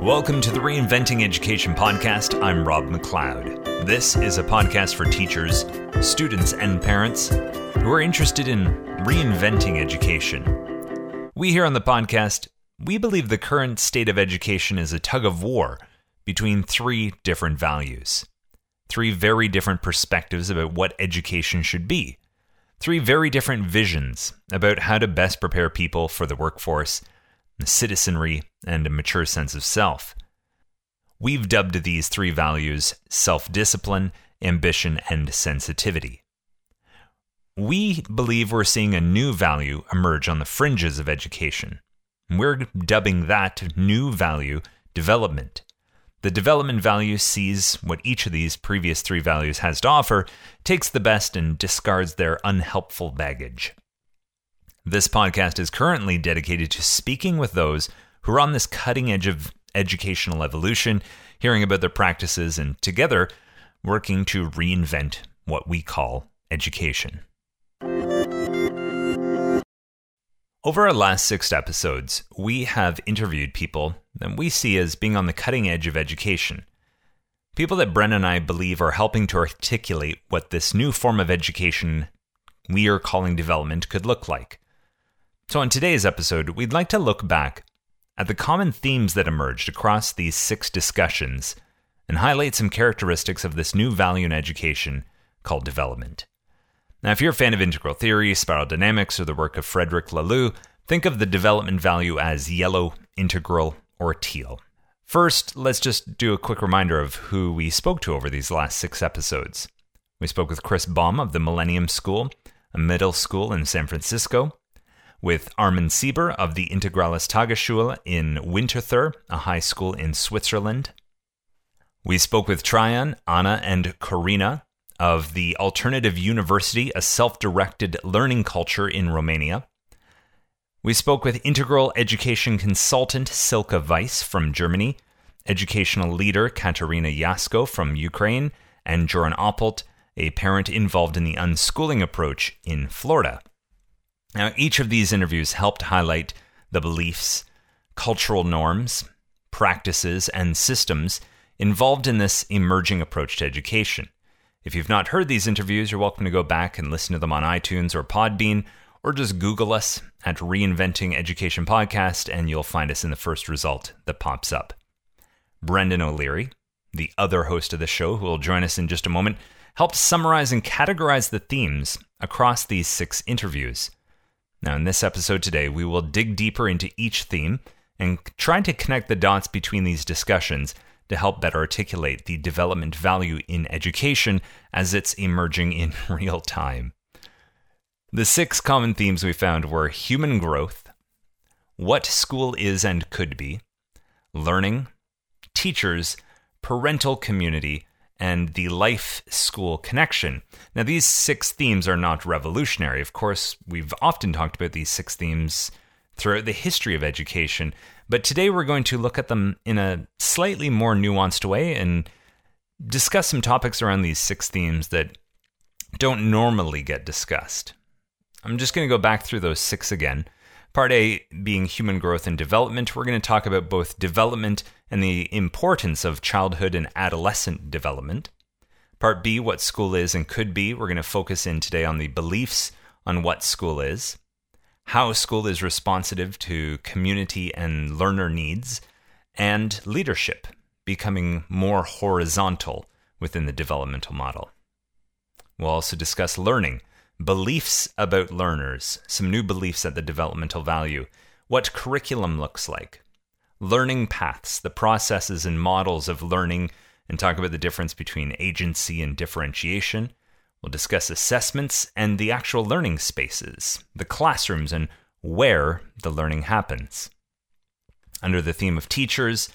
Welcome to the Reinventing Education Podcast. I'm Rob McLeod. This is a podcast for teachers, students, and parents who are interested in reinventing education. We here on the podcast, we believe the current state of education is a tug of war between three different values. Three very different perspectives about what education should be. Three very different visions about how to best prepare people for the workforce citizenry, and a mature sense of self. We've dubbed these three values self discipline, ambition, and sensitivity. We believe we're seeing a new value emerge on the fringes of education. We're dubbing that new value development. The development value sees what each of these previous three values has to offer, takes the best, and discards their unhelpful baggage. This podcast is currently dedicated to speaking with those who are on this cutting edge of educational evolution, hearing about their practices, and together working to reinvent what we call education. Over our last six episodes, we have interviewed people that we see as being on the cutting edge of education. People that Bren and I believe are helping to articulate what this new form of education we are calling development could look like. So, in today's episode, we'd like to look back at the common themes that emerged across these six discussions and highlight some characteristics of this new value in education called development. Now, if you're a fan of integral theory, spiral dynamics, or the work of Frederick Laloux, think of the development value as yellow, integral, or teal. First, let's just do a quick reminder of who we spoke to over these last six episodes. We spoke with Chris Balme of the Millennium School, a middle school in San Francisco with Armin Sieber of the Integrales Tagesschule in Winterthur, a high school in Switzerland. We spoke with Traian, Anna, and Corina of the Alternative University, a self directed learning culture in Romania. We spoke with integral education consultant Silke Weiss from Germany, educational leader Katerina Yasko from Ukraine, and Joran Oppelt, a parent involved in the unschooling approach in Florida. Now, each of these interviews helped highlight the beliefs, cultural norms, practices, and systems involved in this emerging approach to education. If you've not heard these interviews, you're welcome to go back and listen to them on iTunes or Podbean, or just Google us at Reinventing Education Podcast, and you'll find us in the first result that pops up. Brendan O'Leary, the other host of the show, who will join us in just a moment, helped summarize and categorize the themes across these six interviews. Now, in this episode today, we will dig deeper into each theme and try to connect the dots between these discussions to help better articulate the development value in education as it's emerging in real time. The six common themes we found were human growth, what school is and could be, learning, teachers, parental community, and the life school connection. Now, these six themes are not revolutionary. Of course, we've often talked about these six themes throughout the history of education, but today we're going to look at them in a slightly more nuanced way and discuss some topics around these six themes that don't normally get discussed. I'm just going to go back through those six again. Part A being human growth and development. We're going to talk about both development and the importance of childhood and adolescent development. Part B, what school is and could be. We're going to focus in today on the beliefs on what school is, how school is responsive to community and learner needs, and leadership, becoming more horizontal within the developmental model. We'll also discuss learning, beliefs about learners, some new beliefs at the developmental value, what curriculum looks like, learning paths, the processes and models of learning, and talk about the difference between agency and differentiation. We'll discuss assessments and the actual learning spaces, the classrooms, and where the learning happens. Under the theme of teachers,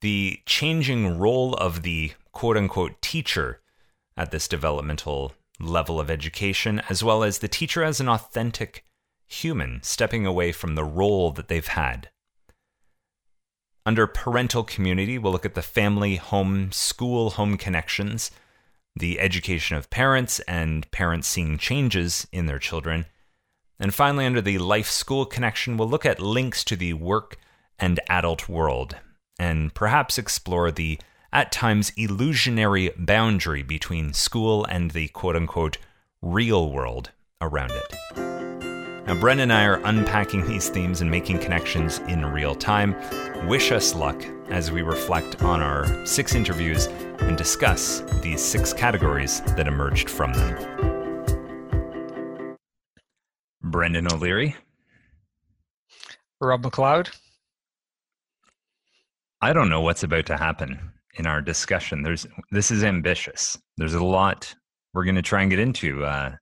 the changing role of the quote unquote teacher at this developmental level of education, as well as the teacher as an authentic human, stepping away from the role that they've had. Under parental community, we'll look at the family, home, school, home connections, the education of parents, and parents seeing changes in their children. And finally, under the life school connection, we'll look at links to the work and adult world and perhaps explore the at times illusionary boundary between school and the quote unquote real world around it. Now, Bren and I are unpacking these themes and making connections in real time. Wish us luck as we reflect on our six interviews and discuss these six categories that emerged from them. Brendan O'Leary. Rob McLeod. I don't know what's about to happen in our discussion. There's this is ambitious. There's a lot we're going to try and get into uh,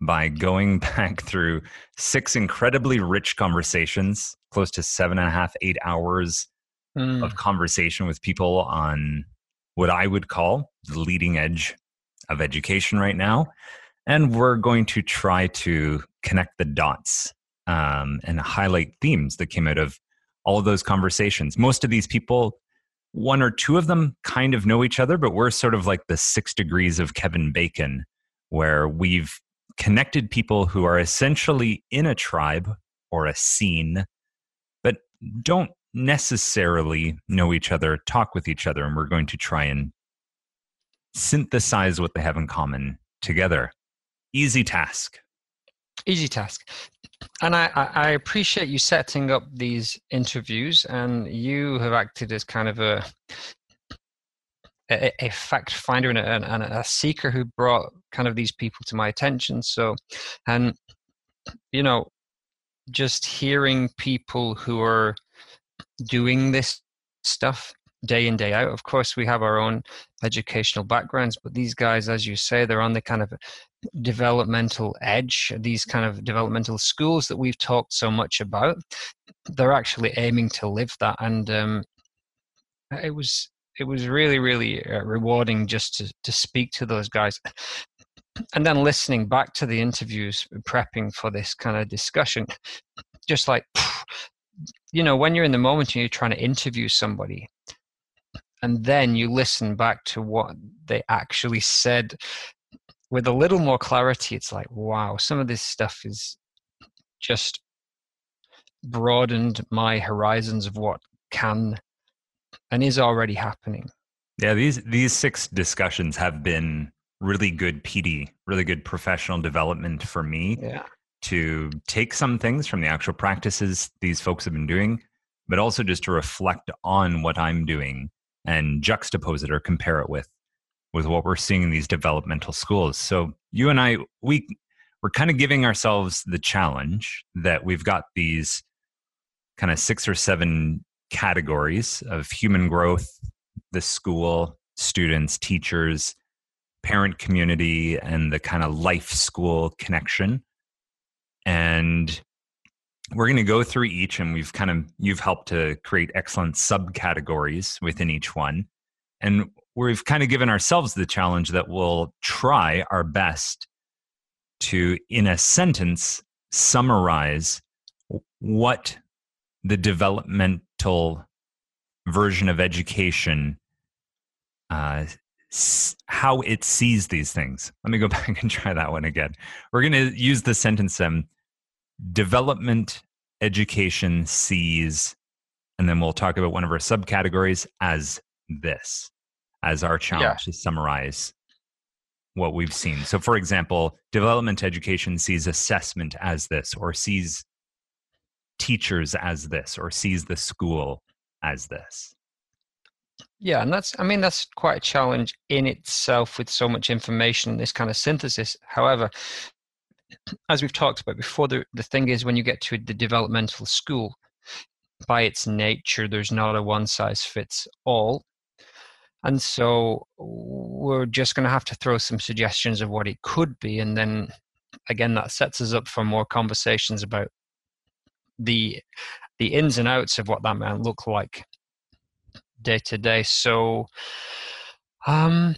by going back through six incredibly rich conversations, close to seven and a half, eight hours mm. of conversation with people on what I would call the leading edge of education right now. And we're going to try to connect the dots um, and highlight themes that came out of all of those conversations. Most of these people, one or two of them kind of know each other, but we're sort of like the six degrees of Kevin Bacon, where we've connected people who are essentially in a tribe or a scene, but don't necessarily know each other, talk with each other, and we're going to try and synthesize what they have in common together. Easy task. Easy task and I, I appreciate you setting up these interviews, and you have acted as kind of a a, a fact finder and a, and a, seeker who brought kind of these people to my attention. So, and you know, just hearing people who are doing this stuff day in day out of course we have our own educational backgrounds but these guys as you say they're on the kind of developmental edge these kind of developmental schools that we've talked so much about they're actually aiming to live that and um, it was it was really really uh, rewarding just to to speak to those guys and then listening back to the interviews prepping for this kind of discussion just like you know when you're in the moment and you're trying to interview somebody and then you listen back to what they actually said with a little more clarity it's like wow some of this stuff is just broadened my horizons of what can and is already happening yeah these these six discussions have been really good pd really good professional development for me yeah. to take some things from the actual practices these folks have been doing but also just to reflect on what i'm doing and juxtapose it or compare it with with what we're seeing in these developmental schools. So you and I we we're kind of giving ourselves the challenge that we've got these kind of six or seven categories of human growth, the school, students, teachers, parent community, and the kind of life school connection. And we're going to go through each and we've kind of you've helped to create excellent subcategories within each one and we've kind of given ourselves the challenge that we'll try our best to in a sentence summarize what the version of education uh, how it sees these things let me go back and try that one again we're going to use the sentence um, development education sees, and then we'll talk about one of our subcategories as this, as our challenge yeah. to summarize what we've seen. So, for example, development education sees assessment as this, or sees teachers as this, or sees the school as this. Yeah, and that's, I mean, that's quite a challenge in itself with so much information, this kind of synthesis. However, as we've talked about before, the, the thing is when you get to the developmental school, by its nature, there's not a one size fits all. And so we're just going to have to throw some suggestions of what it could be. And then again, that sets us up for more conversations about the the ins and outs of what that might look like day to day. So um,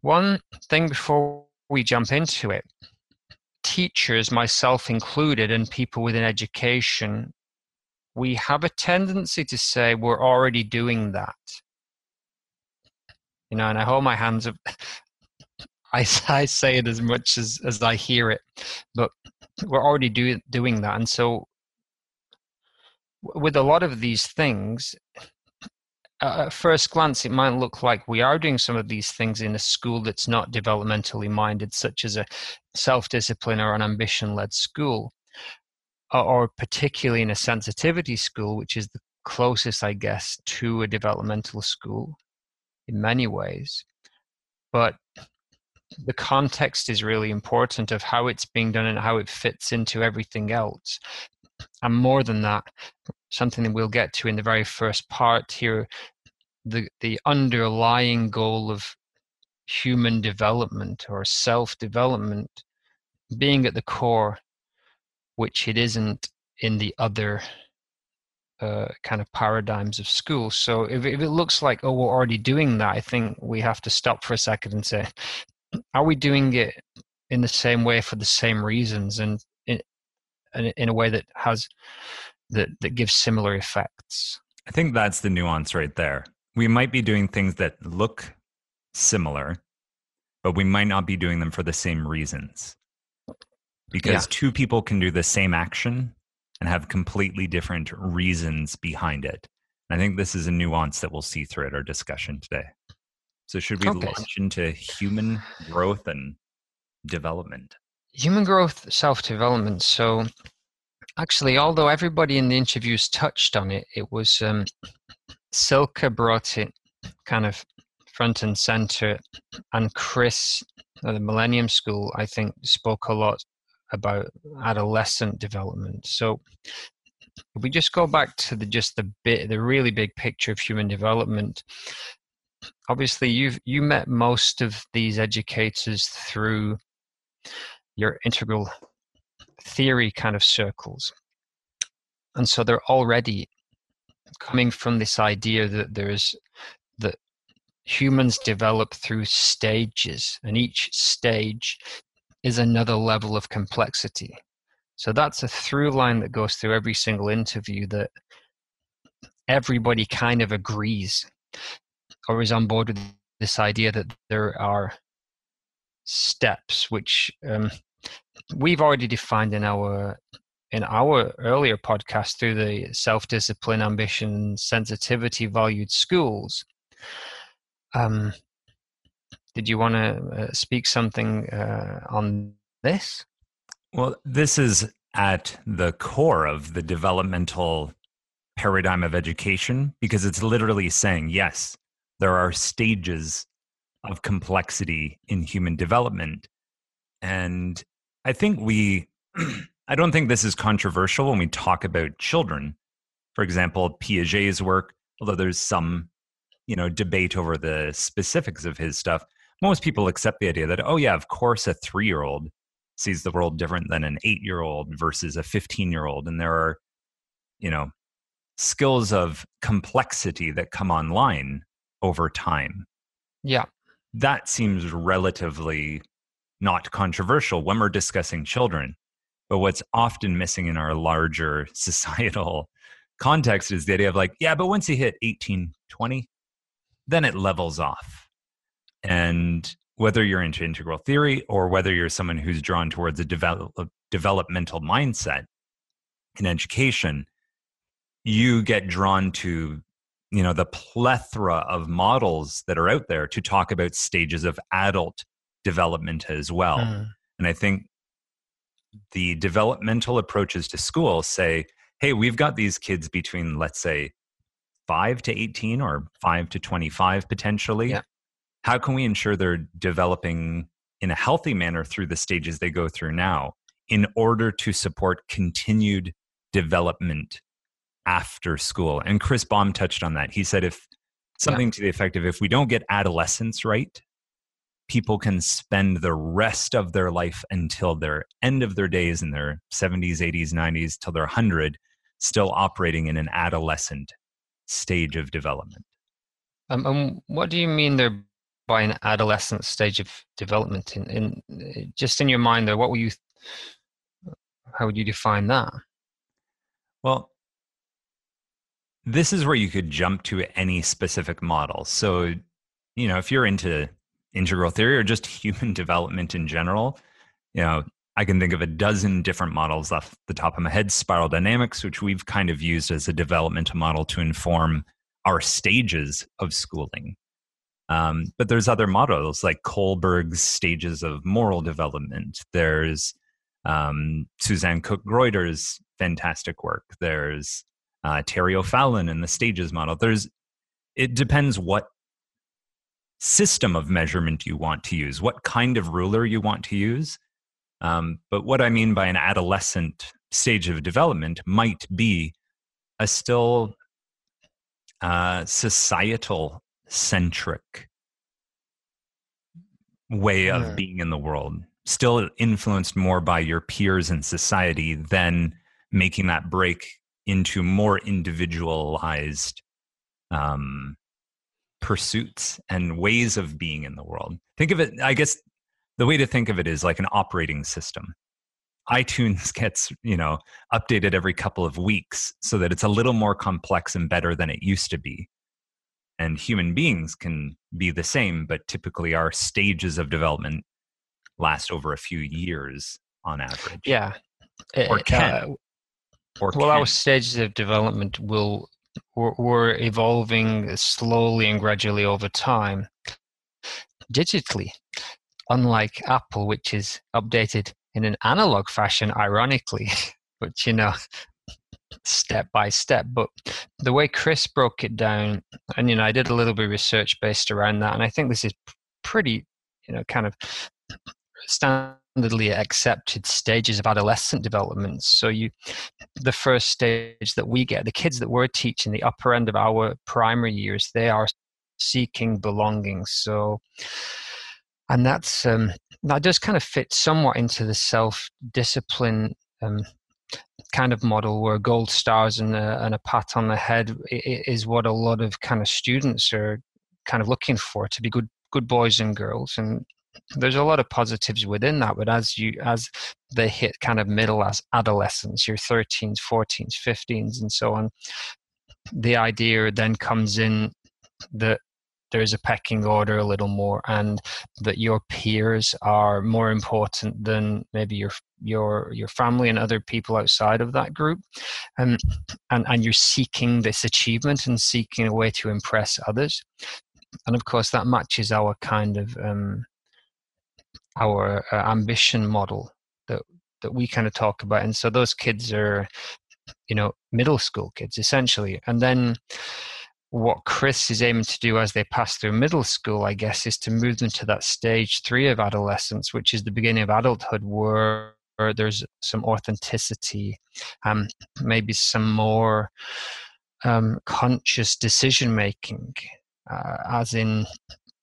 one thing before we jump into it teachers, myself included, and people within education, we have a tendency to say we're already doing that. You know, and I hold my hands up. I, I say it as much as, as I hear it, but we're already do, doing that. And so, with a lot of these things, uh, at first glance, it might look like we are doing some of these things in a school that's not developmentally minded, such as a self discipline or an ambition led school, or particularly in a sensitivity school, which is the closest, I guess, to a developmental school in many ways. But the context is really important of how it's being done and how it fits into everything else. And more than that, something that we'll get to in the very first part here, the, the underlying goal of human development or self development being at the core, which it isn't in the other uh, kind of paradigms of school. So if, if it looks like, oh, we're already doing that, I think we have to stop for a second and say, are we doing it in the same way for the same reasons and in, in a way that has that that gives similar effects? I think that's the nuance right there. We might be doing things that look similar, but we might not be doing them for the same reasons. Because yeah. two people can do the same action and have completely different reasons behind it. And I think this is a nuance that we'll see throughout our discussion today. So, should we okay. launch into human growth and development? Human growth, self development. So, actually, although everybody in the interviews touched on it, it was um, Silke brought it kind of front and center, and Chris at the Millennium School, I think, spoke a lot about adolescent development. So, if we just go back to the just the bit, the really big picture of human development, obviously you've you met most of these educators through your integral theory kind of circles. And so they're already coming from this idea that there's that humans develop through stages and each stage is another level of complexity. So that's a through line that goes through every single interview that everybody kind of agrees or is on board with this idea that there are steps which um, we've already defined in our in our earlier podcast through the self-discipline ambition sensitivity valued schools um, did you want to uh, speak something uh, on this well this is at the core of the developmental paradigm of education because it's literally saying yes there are stages of complexity in human development. And I think we, I don't think this is controversial when we talk about children. For example, Piaget's work, although there's some, you know, debate over the specifics of his stuff, most people accept the idea that, oh, yeah, of course, a three year old sees the world different than an eight year old versus a 15 year old. And there are, you know, skills of complexity that come online over time. Yeah. That seems relatively not controversial when we're discussing children. But what's often missing in our larger societal context is the idea of like, yeah, but once you hit 18, 20, then it levels off. And whether you're into integral theory or whether you're someone who's drawn towards a develop, developmental mindset in education, you get drawn to you know the plethora of models that are out there to talk about stages of adult development as well mm. and i think the developmental approaches to school say hey we've got these kids between let's say 5 to 18 or 5 to 25 potentially yeah. how can we ensure they're developing in a healthy manner through the stages they go through now in order to support continued development after school. And Chris Balme touched on that. He said if something yeah. to the effect of if we don't get adolescence right, people can spend the rest of their life until their end of their days in their 70s, 80s, 90s, till they're 100, still operating in an adolescent stage of development. Um, um, what do you mean there by an adolescent stage of development? In, in just in your mind, there, what were you? How would you define that? Well, this is where you could jump to any specific model. So, you know, if you're into integral theory or just human development in general, you know, I can think of a dozen different models off the top of my head. Spiral dynamics, which we've kind of used as a developmental model to inform our stages of schooling. Um, but there's other models like Kohlberg's stages of moral development. There's um, Susanne Cook Greuter's fantastic work. There's uh, Terry O'Fallon and the stages model. There's it depends what system of measurement you want to use, what kind of ruler you want to use. Um, but what I mean by an adolescent stage of development might be a still uh, societal centric way of yeah. being in the world, still influenced more by your peers in society than making that break into more individualized um, pursuits and ways of being in the world. Think of it, I guess the way to think of it is like an operating system. iTunes gets, you know, updated every couple of weeks so that it's a little more complex and better than it used to be. And human beings can be the same, but typically our stages of development last over a few years on average. Yeah. Or can. Uh, or well, can. our stages of development will were evolving slowly and gradually over time. Digitally unlike apple which is updated in an analog fashion ironically but you know step by step. But the way chris broke it down and you know i did a little bit of research based around that and i think this is pretty you know kind of standardly accepted stages of adolescent development. So you, the first stage that we get, the kids that we're teaching, the upper end of our primary years, they are seeking belonging. So, and that's um, that does kind of fit somewhat into the self-discipline um, kind of model where gold stars and a, and a pat on the head is what a lot of kind of students are kind of looking for to be good good boys and girls and there's a lot of positives within that but as you as they hit kind of middle as adolescence your 13s 14s 15s and so on the idea then comes in that there's a pecking order a little more and that your peers are more important than maybe your your your family and other people outside of that group. And and, and you're seeking this achievement and seeking a way to impress others. And of course that matches our kind of um, our uh, ambition model that that we kind of talk about and so those kids are you know middle school kids essentially. And then what chris is aiming to do as they pass through middle school i guess is to move them to that stage three of adolescence which is the beginning of adulthood where there's some authenticity um, maybe some more um, conscious decision making uh, as in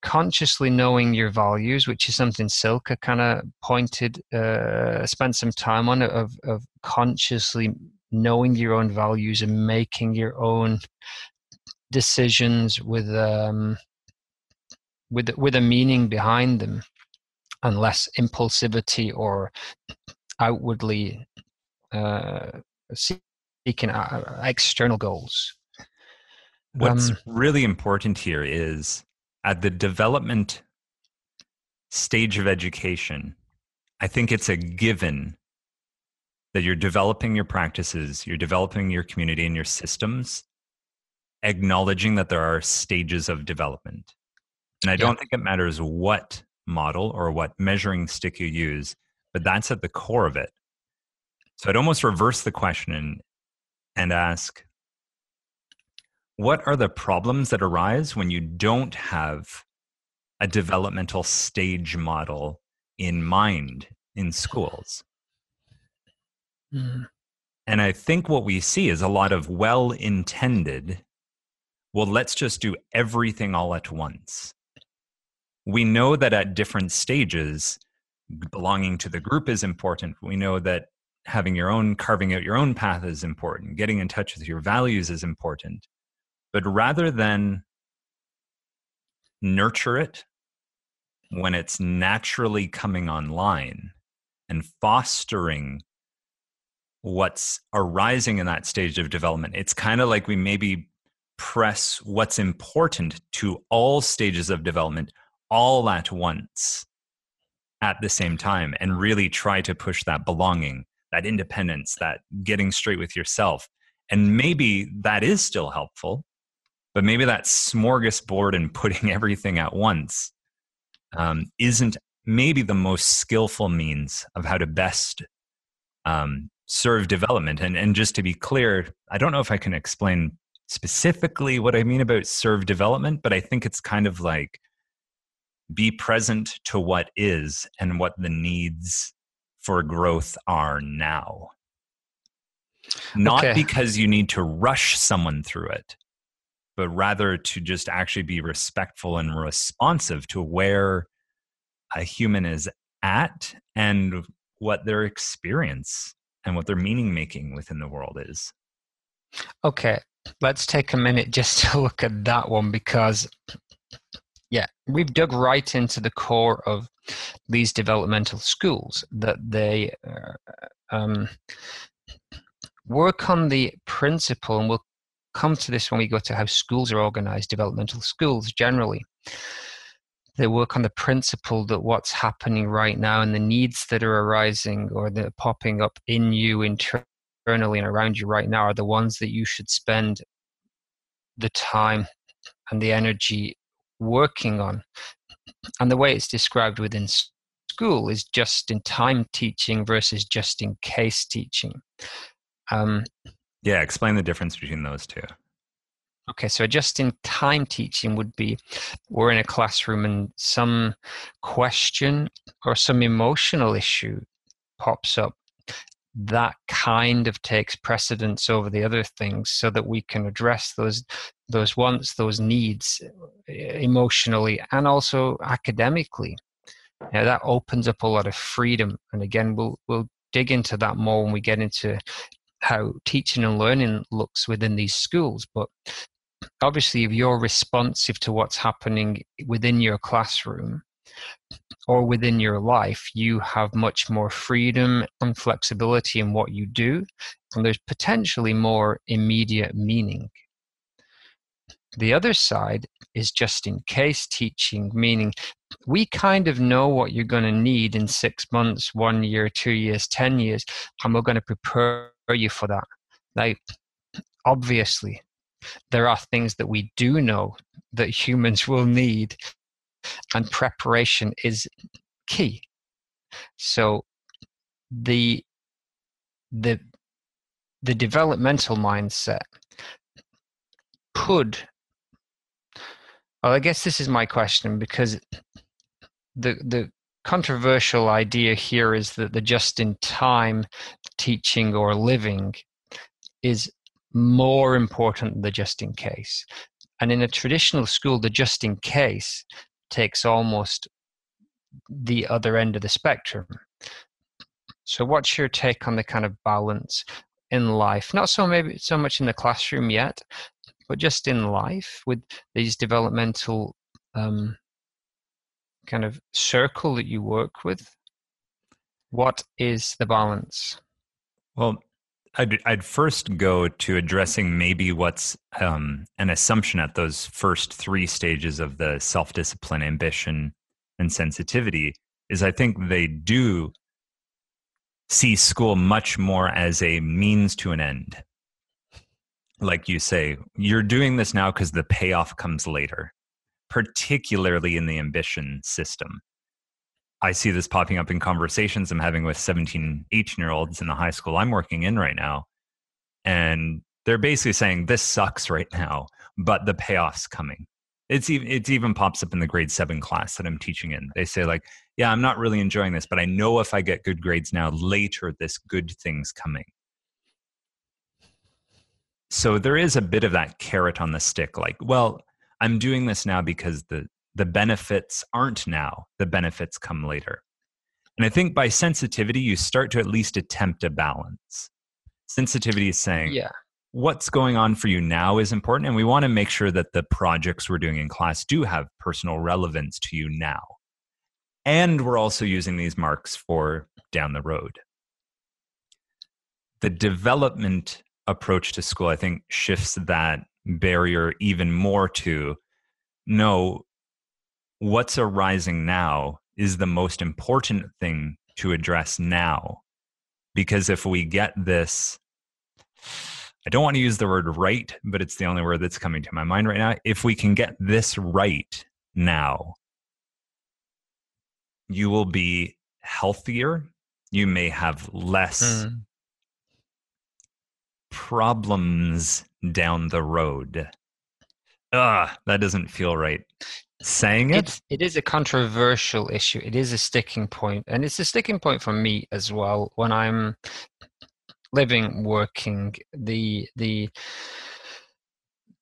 consciously knowing your values, which is something Silke kind of pointed, uh, spent some time on of, of consciously knowing your own values and making your own decisions with um, with with a meaning behind them, and less impulsivity or outwardly uh, seeking uh, external goals. What's um, really important here is at the development stage of education, I think it's a given that you're developing your practices, you're developing your community and your systems, acknowledging that there are stages of development. And I don't think it matters what model or what measuring stick you use, but that's at the core of it. So I'd almost reverse the question and ask what are the problems that arise when you don't have a developmental stage model in mind in schools? Mm. And I think what we see is a lot of well intended, well, let's just do everything all at once. We know that at different stages, belonging to the group is important. We know that having your own, carving out your own path is important. Getting in touch with your values is important. But rather than nurture it when it's naturally coming online and fostering what's arising in that stage of development, it's kind of like we maybe press what's important to all stages of development all at once at the same time and really try to push that belonging, that independence, that getting straight with yourself. And maybe that is still helpful but maybe that smorgasbord and putting everything at once um, isn't maybe the most skillful means of how to best um, serve development. And, and just to be clear, I don't know if I can explain specifically what I mean about serve development, but I think it's kind of like be present to what is and what the needs for growth are now. Not okay. because you need to rush someone through it, but rather to just actually be respectful and responsive to where a human is at and what their experience and what their meaning making within the world is. Okay, let's take a minute just to look at that one because, yeah, we've dug right into the core of these developmental schools that they uh, um, work on the principle, and we'll come to this when we go to how schools are organized, developmental schools generally. They work on the principle that what's happening right now and the needs that are arising or that are popping up in you internally and around you right now are the ones that you should spend the time and the energy working on. And the way it's described within school is just in time teaching versus just in case teaching. Um, yeah, explain the difference between those two. Okay, so just in time teaching would be we're in a classroom and some question or some emotional issue pops up that kind of takes precedence over the other things so that we can address those those wants those needs eh, emotionally and also academically now that opens up a lot of freedom and again we'll we'll dig into that more when we get into how teaching and learning looks within these schools but obviously if you're responsive to what's happening within your classroom or within your life you have much more freedom and flexibility in what you do and there's potentially more immediate meaning. The other side is just in case teaching, meaning we kind of know what you're going to need in six months, one year, two years, 10 years, and we're going to prepare you for that. Like, obviously, there are things that we do know that humans will need, and preparation is key. So, the the the developmental mindset could well, I guess this is my question because the the controversial idea here is that the just in time teaching or living is more important than the just in case. And in a traditional school, the just in case takes almost the other end of the spectrum. So, what's your take on the kind of balance in life? Not so maybe so much in the classroom yet, but just in life with these developmental um, kind of circle that you work with what is the balance? Well I'd, I'd first go to addressing maybe what's um, an assumption at those first three stages of the self discipline, ambition, and sensitivity is I think they do see school much more as a means to an end. Like you say, you're doing this now because the payoff comes later, particularly in the ambition system. I see this popping up in conversations I'm having with 17, 18 year olds in the high school I'm working in right now. And they're basically saying, This sucks right now, but the payoff's coming. It's even, it even pops up in the grade seven class that I'm teaching in. They say, like, yeah, I'm not really enjoying this, but I know if I get good grades now, later this good thing's coming so there is a bit of that carrot on the stick like well i'm doing this now because the the benefits aren't now the benefits come later. And i think by sensitivity you start to at least attempt a balance. Sensitivity is saying yeah. What's going on for you now is important and we want to make sure that the projects we're doing in class do have personal relevance to you now. And we're also using these marks for down the road. The development approach to school, I think, shifts that barrier even more to no, what's arising now is the most important thing to address now. Because if we get this I don't want to use the word right, but it's the only word that's coming to my mind right now. If we can get this right now, you will be healthier. You may have less mm. problems down the road. Ah, that doesn't feel right. Saying it? It's, it is a controversial issue. It is a sticking point, and it's a sticking point for me as well when I'm living, working. The the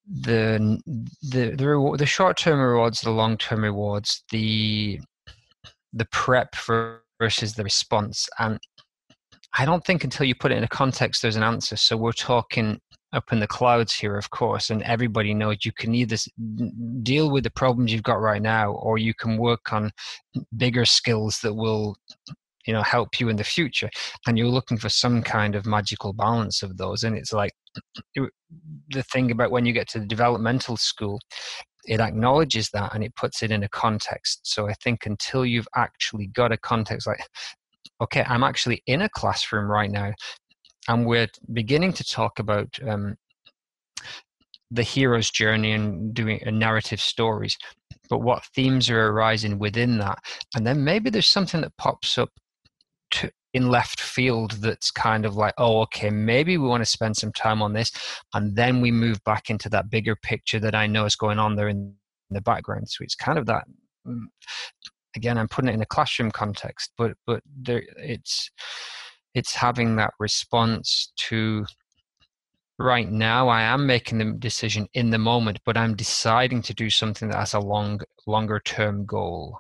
the the the, reward, the short term rewards, the long term rewards, the the prep versus the response, and I don't think until you put it in a context, there's an answer. So we're talking up in the clouds here, of course, and everybody knows you can either deal with the problems you've got right now, or you can work on bigger skills that will, you know, help you in the future. And you're looking for some kind of magical balance of those. And it's like the thing about when you get to the developmental school, it acknowledges that and it puts it in a context. So I think until you've actually got a context like okay, I'm actually in a classroom right now and we're beginning to talk about um, the hero's journey and doing uh, narrative stories but what themes are arising within that. And then maybe there's something that pops up to, in left field that's kind of like oh okay maybe we want to spend some time on this and then we move back into that bigger picture that i know is going on there in the background. So it's kind of that mm, again i'm putting it in a classroom context but but there it's it's having that response to right now i am making the decision in the moment but i'm deciding to do something that has a long longer term goal.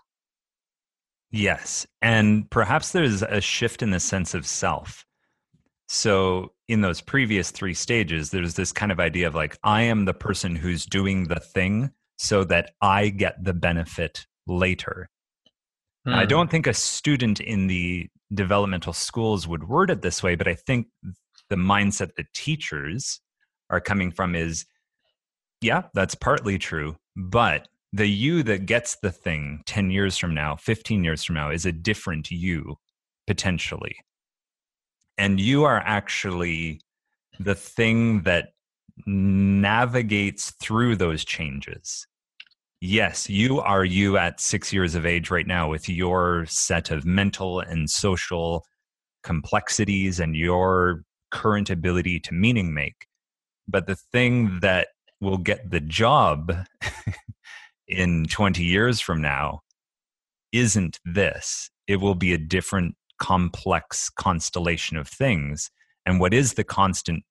Yes and perhaps there's a shift in the sense of self. So in those previous three stages there's this kind of idea of like i am the person who's doing the thing so that i get the benefit later Hmm. I don't think a student in the developmental schools would word it this way, but I think the mindset that teachers are coming from is yeah, that's partly true, but the you that gets the thing 10 years from now, 15 years from now is a different you potentially. And you are actually the thing that navigates through those changes yes, you are you at six years of age right now with your set of mental and social complexities and your current ability to meaning make. But the thing that will get the job in 20 years from now isn't this. It will be a different complex constellation of things. And what is the constant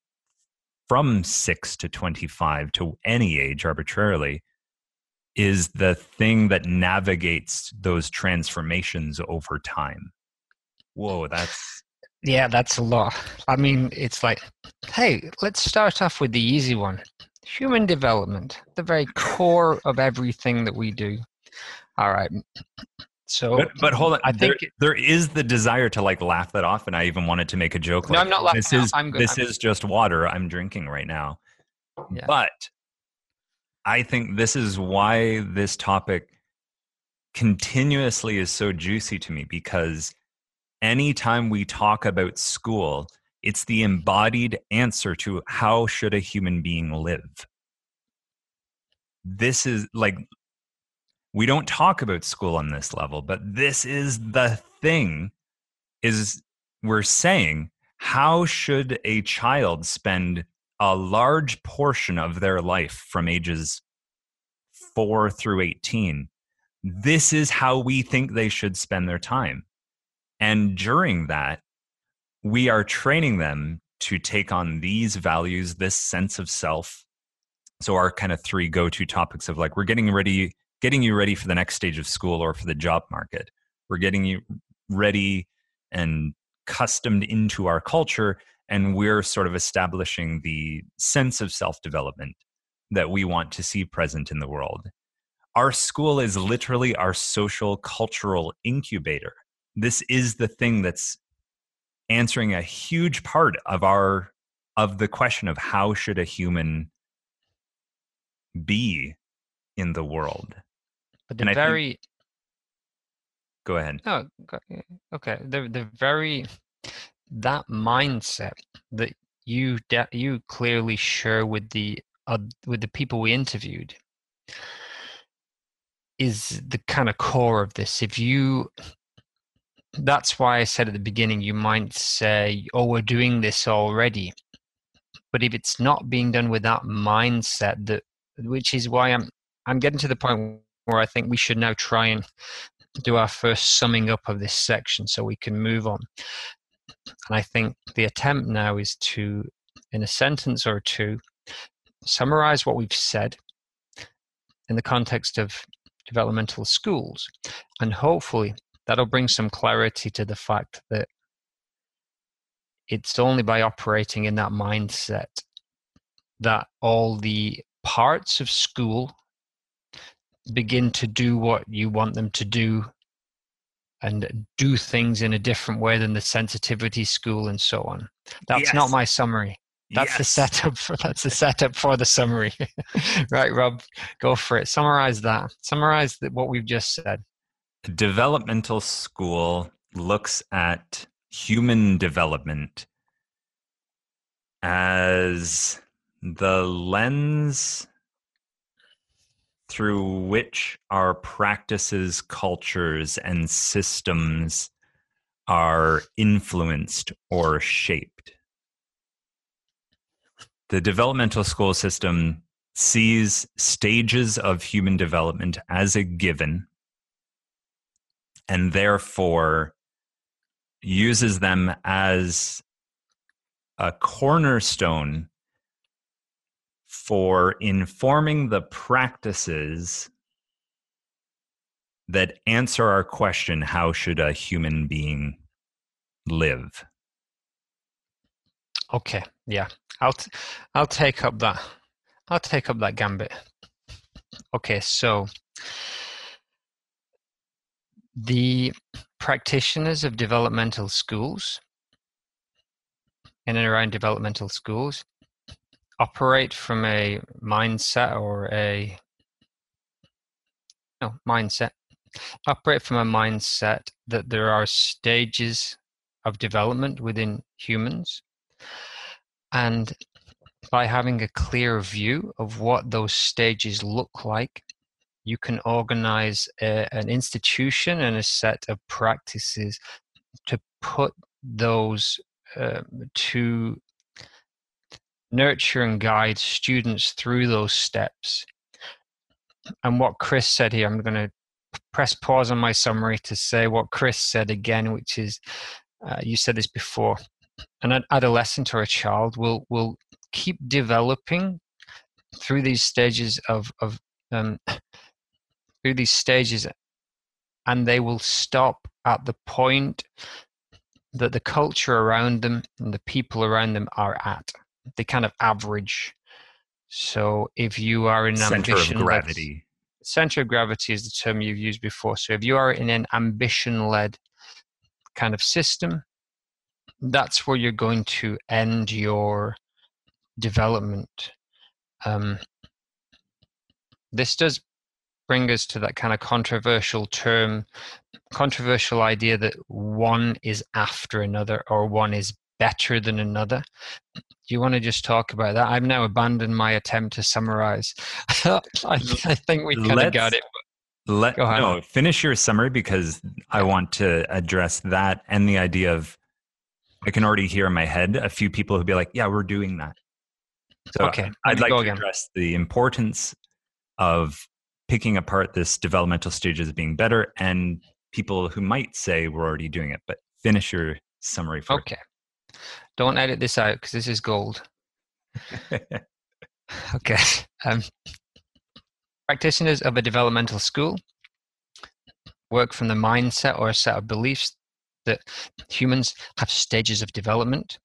from 6 to 25 to any age arbitrarily is the thing that navigates those transformations over time. Whoa, that's yeah, that's a lot. I mean, it's like, hey, let's start off with the easy one. Human development, the very core of everything that we do. All right. So, but, but hold on. I think there, there is the desire to like laugh that off, and I even wanted to make a joke. No, like, I'm not laughing. This is I'm good. this I'm is just water I'm drinking right now. Yeah. But I think this is why this topic continuously is so juicy to me because anytime we talk about school, it's the embodied answer to how should a human being live. This is like we don't talk about school on this level, but this is the thing is we're saying how should a child spend a large portion of their life from ages 4 through 18 this is how we think they should spend their time. And during that we are training them to take on these values this sense of self. So our kind of three go-to topics of like we're getting ready getting you ready for the next stage of school or for the job market. We're getting you ready and customed into our culture and we're sort of establishing the sense of self development that we want to see present in the world. Our school is literally our social cultural incubator. This is the thing that's answering a huge part of our of the question of how should a human be in the world. But the very think, go ahead. Oh, okay. The the very that mindset that you de- you clearly share with the uh, with the people we interviewed is the kind of core of this. If you that's why I said at the beginning, you might say, oh, we're doing this already. But if it's not being done with that mindset, that which is why I'm I'm getting to the point where I think we should now try and do our first summing up of this section so we can move on. And I think the attempt now is to, in a sentence or two, summarize what we've said in the context of developmental schools. And hopefully that'll bring some clarity to the fact that it's only by operating in that mindset that all the parts of school begin to do what you want them to do and do things in a different way than the sensitivity school and so on. That's yes. not my summary. That's yes. the setup for that's the setup for the summary. right, Rob, go for it. Summarize that. Summarize the, what we've just said. A developmental school looks at human development as the lens through which our practices, cultures, and systems are influenced or shaped. The developmental school system sees stages of human development as a given and therefore uses them as a cornerstone for informing the practices that answer our question how should a human being live? Okay yeah. I'll t- i'll take up that i'll take up that gambit. Okay so the practitioners of developmental schools in and around developmental schools operate from a mindset or a no mindset operate from a mindset that there are stages of development within humans. And by having a clear view of what those stages look like you can organize a, an institution and a set of practices to put those uh, to nurture and guide students through those steps. And what Chris said here, I'm going to press pause on my summary to say what Chris said again, which is uh, you said this before an adolescent or a child will will keep developing through these stages of of um, through these stages and they will stop at the point that the culture around them and the people around them are at the kind of average. So if you are in center of gravity, center of gravity is the term you've used before. So if you are in an ambition-led kind of system, that's where you're going to end your development. Um, this does bring us to that kind of controversial term, controversial idea that one is after another or one is better than another. Do you want to just talk about that? I've now abandoned my attempt to summarize. I, I, think we kind of got it. Let Go ahead. no finish your summary because I want to address that and the idea of I can already hear in my head a few people who'd be like, "Yeah, we're doing that." So okay, I'd like to again. address the importance of picking apart this developmental stage as being better, and people who might say we're already doing it. But finish your summary first. Okay. Don't edit this out because this is gold. okay. Um, practitioners of a developmental school work from the mindset or a set of beliefs that humans have stages of development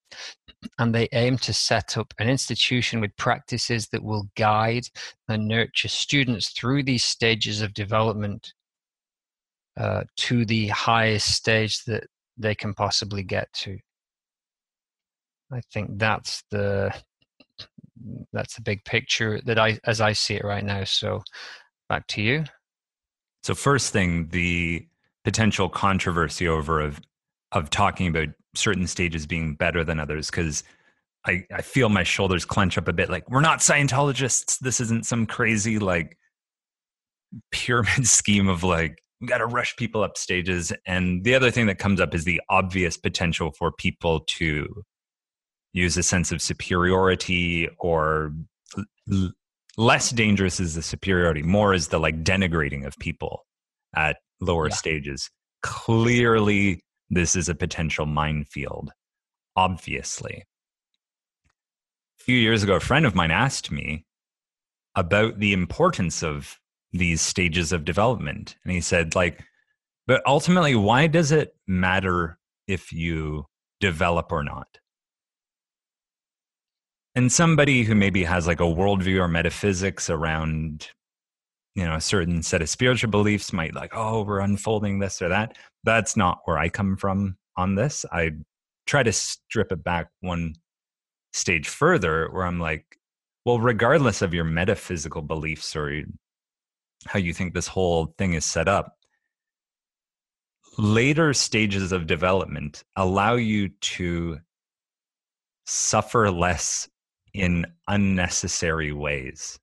and they aim to set up an institution with practices that will guide and nurture students through these stages of development uh, to the highest stage that they can possibly get to. I think that's the that's the big picture that I as I see it right now. So back to you. So first thing, the potential controversy over of of talking about certain stages being better than others, because I, I feel my shoulders clench up a bit like we're not Scientologists. This isn't some crazy like pyramid scheme of like we got to rush people up stages. And the other thing that comes up is the obvious potential for people to use a sense of superiority or l- less dangerous is the superiority, more is the like denigrating of people at lower yeah. stages. Clearly, this is a potential minefield, obviously. A few years ago, a friend of mine asked me about the importance of these stages of development. And he said, like, but ultimately, why does it matter if you develop or not? And somebody who maybe has like a worldview or metaphysics around, you know, a certain set of spiritual beliefs might like, oh, we're unfolding this or that. That's not where I come from on this. I try to strip it back one stage further where I'm like, well, regardless of your metaphysical beliefs or how you think this whole thing is set up, later stages of development allow you to suffer less in unnecessary ways.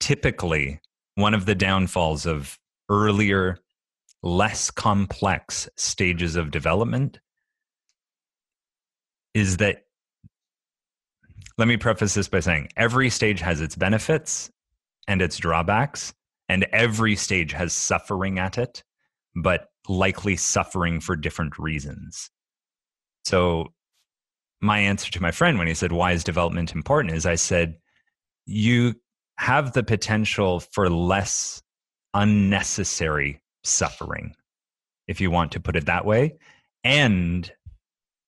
Typically, one of the downfalls of earlier, less complex stages of development is that let me preface this by saying every stage has its benefits and its drawbacks, and every stage has suffering at it, but likely suffering for different reasons. So, my answer to my friend when he said, Why is development important? is I said, You have the potential for less unnecessary suffering, if you want to put it that way. And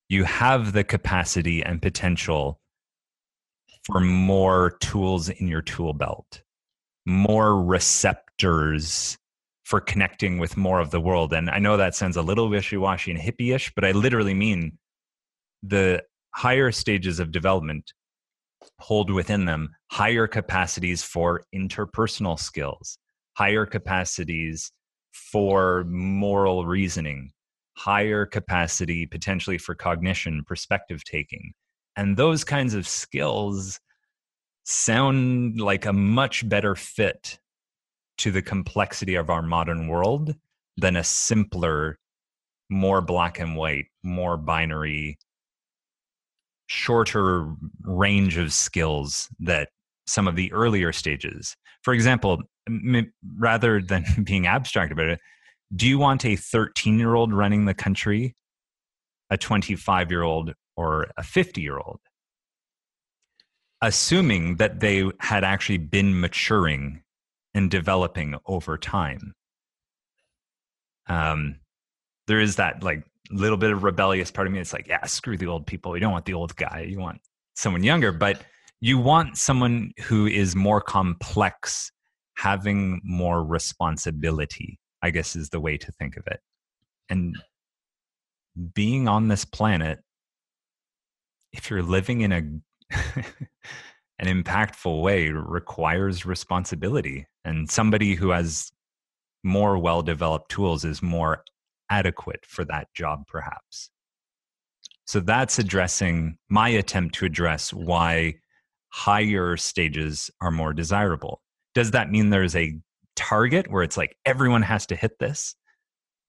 you have the capacity and potential for more tools in your tool belt, more receptors for connecting with more of the world. And I know that sounds a little wishy washy and hippie ish, but I literally mean the higher stages of development hold within them higher capacities for interpersonal skills, higher capacities for moral reasoning, higher capacity potentially for cognition, perspective taking, and those kinds of skills sound like a much better fit to the complexity of our modern world than a simpler, more black and white, more binary, shorter range of skills that some of the earlier stages. For example, rather than being abstract about it, do you want a 13 year old running the country, a 25 year old, or a 50 year old, assuming that they had actually been maturing and developing over time. Um, there is that like little bit of rebellious part of me. It's like, yeah, screw the old people. You don't want the old guy. You want someone younger, but you want someone who is more complex, having more responsibility, I guess is the way to think of it. And being on this planet if you're living in a an impactful way requires responsibility and somebody who has more well developed tools is more adequate for that job perhaps. So that's addressing my attempt to address why higher stages are more desirable. Does that mean there's a target where it's like everyone has to hit this?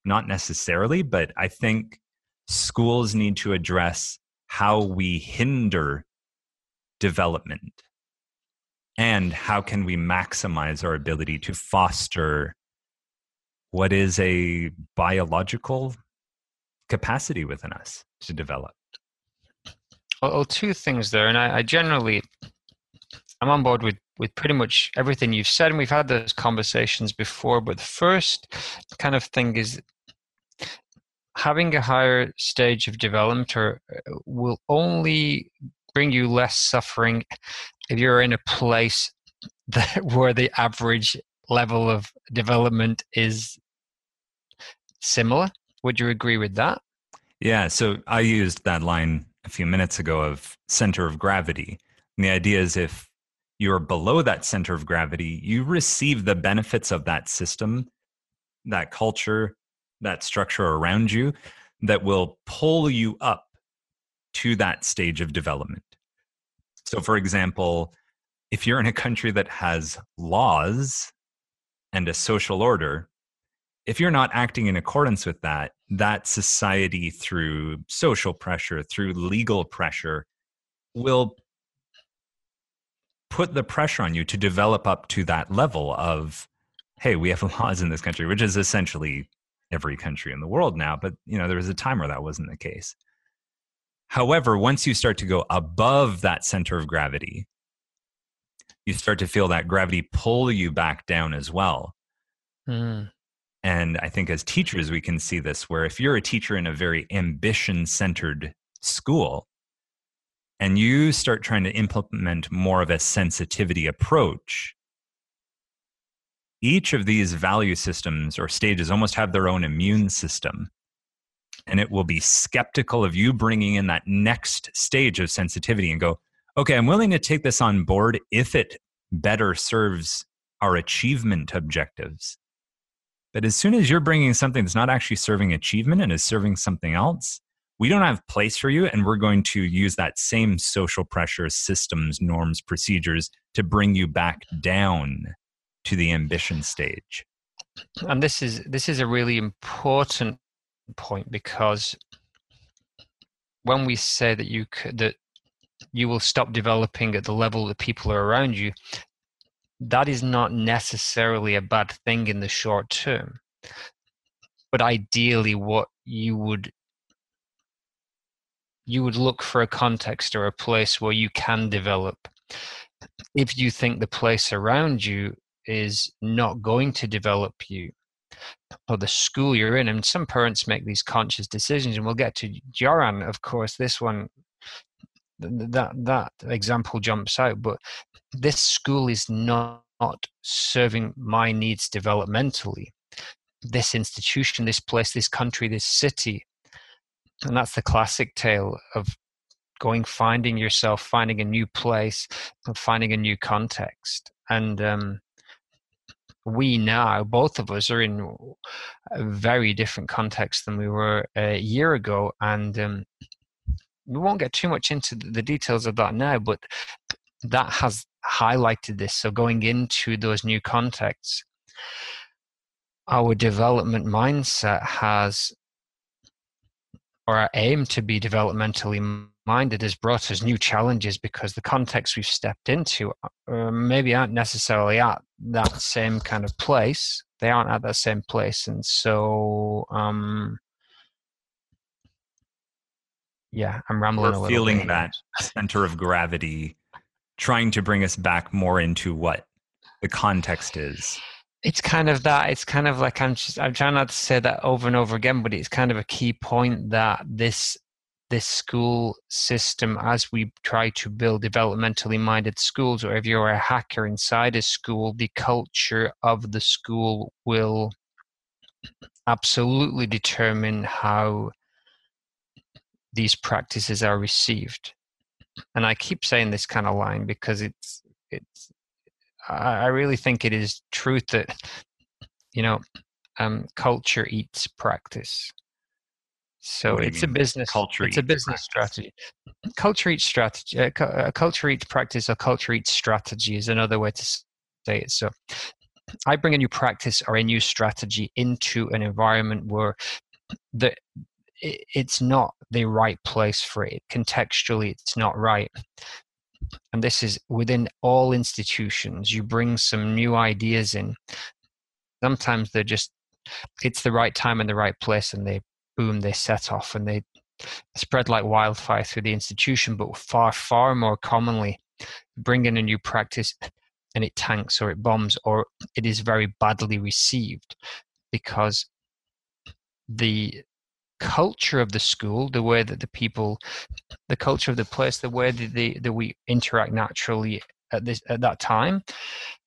Not necessarily but i think schools need to address how we hinder development and how can we maximize our ability to foster what is a biological capacity within us to develop? Well, two things there and I, I generally i'm on board with with pretty much everything you've said and we've had those conversations before but the first kind of thing is having a higher stage of development or uh, will only bring you less suffering if you're in a place that where the average level of development is similar would you agree with that yeah so i used that line a few minutes ago of center of gravity and the idea is if you're below that center of gravity you receive the benefits of that system that culture that structure around you that will pull you up to that stage of development. So, for example, if you're in a country that has laws and a social order, if you're not acting in accordance with that, that society, through social pressure, through legal pressure, will put the pressure on you to develop up to that level of, hey, we have laws in this country, which is essentially every country in the world now. But you know, there was a time where that wasn't the case. However, once you start to go above that center of gravity, you start to feel that gravity pull you back down as well. Mm. And I think as teachers, we can see this where if you're a teacher in a very ambition centered school and you start trying to implement more of a sensitivity approach, each of these value systems or stages almost have their own immune system and it will be skeptical of you bringing in that next stage of sensitivity and go, okay, I'm willing to take this on board if it better serves our achievement objectives. But as soon as you're bringing something that's not actually serving achievement and is serving something else, we don't have place for you and we're going to use that same social pressure systems norms procedures to bring you back down to the ambition stage and this is this is a really important point because when we say that you could, that you will stop developing at the level that people are around you, that is not necessarily a bad thing in the short term. But ideally, what you would you would look for a context or a place where you can develop. If you think the place around you is not going to develop you, or the school you're in. And some parents make these conscious decisions, and we'll get to Joran, of course. This one, that that example jumps out, but this school is not serving my needs developmentally. This institution, this place, this country, this city, and that's the classic tale of going finding yourself finding a new place and finding a new context and um, we now, both of us, are in a very different context than we were a year ago. And um, we won't get too much into the details of that now, but that has highlighted this. So, going into those new contexts, our development mindset has, or our aim to be developmentally minded has brought us new challenges because the contexts we've stepped into uh, maybe aren't necessarily at that same kind of place. They aren't at that same place, and so um, yeah, I'm rambling. We're feeling bit. that center of gravity, trying to bring us back more into what the context is. It's kind of that. It's kind of like I'm just. I'm trying not to say that over and over again, but it's kind of a key point that this this school system as we try to build developmentally minded schools, or if you're a hacker inside a school, the culture of the school will absolutely determine how these practices are received. And I keep saying this kind of line because it's it's I really think it is truth that you know um, culture eats practice so it's a business culture. It's a business strategy. Culture eats strategy. Uh, uh, culture eats practice or culture eats strategy is another way to say it. So I bring a new practice or a new strategy into an environment where the it's not the right place for it. Contextually, it's not right. And this is within all institutions. You bring some new ideas in. Sometimes they're just it's the right time and the right place, and they boom, they set off and they spread like wildfire through the institution. But far, far more commonly, bring in a new practice and it tanks or it bombs or it is very badly received because the culture of the school, the way that the people, the culture of the place, the way that, that we interact naturally at this at that time,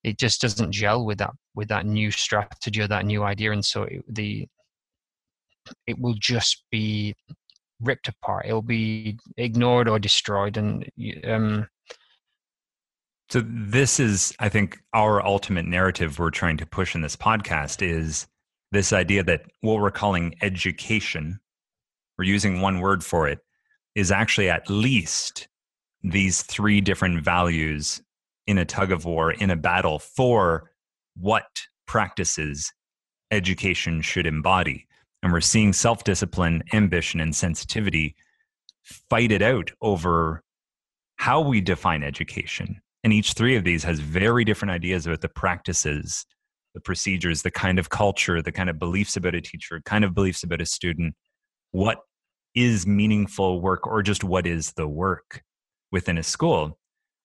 it just doesn't gel with that with that new strategy or that new idea, and so it, the it will just be ripped apart. It'll be ignored or destroyed. And um, so this is, I think, our ultimate narrative we're trying to push in this podcast is this idea that what we're calling education, we're using one word for it, is actually at least these three different values in a tug of war, in a battle for what practices education should embody. And we're seeing self discipline, ambition, and sensitivity fight it out over how we define education. And each three of these has very different ideas about the practices, the procedures, the kind of culture, the kind of beliefs about a teacher, kind of beliefs about a student, what is meaningful work or just what is the work within a school?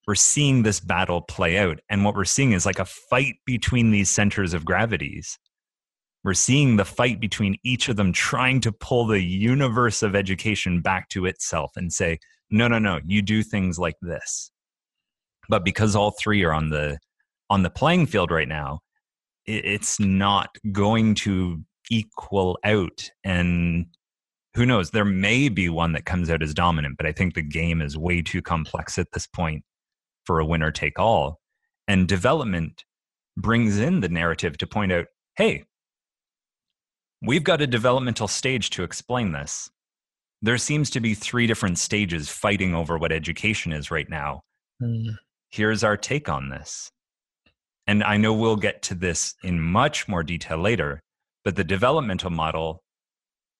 We're seeing this battle play out and what we're seeing is like a fight between these centers of gravities. We're seeing the fight between each of them trying to pull the universe of education back to itself and say no no no you do things like this. But because all three are on the on the playing field right now it's not going to equal out and who knows there may be one that comes out as dominant but i think the game is way too complex at this point for a winner take all. And development brings in the narrative to point out hey we've got a developmental stage to explain this. There seems to be three different stages fighting over what education is right now. Mm. here's our take on this and i know we'll get to this in much more detail later but the developmental model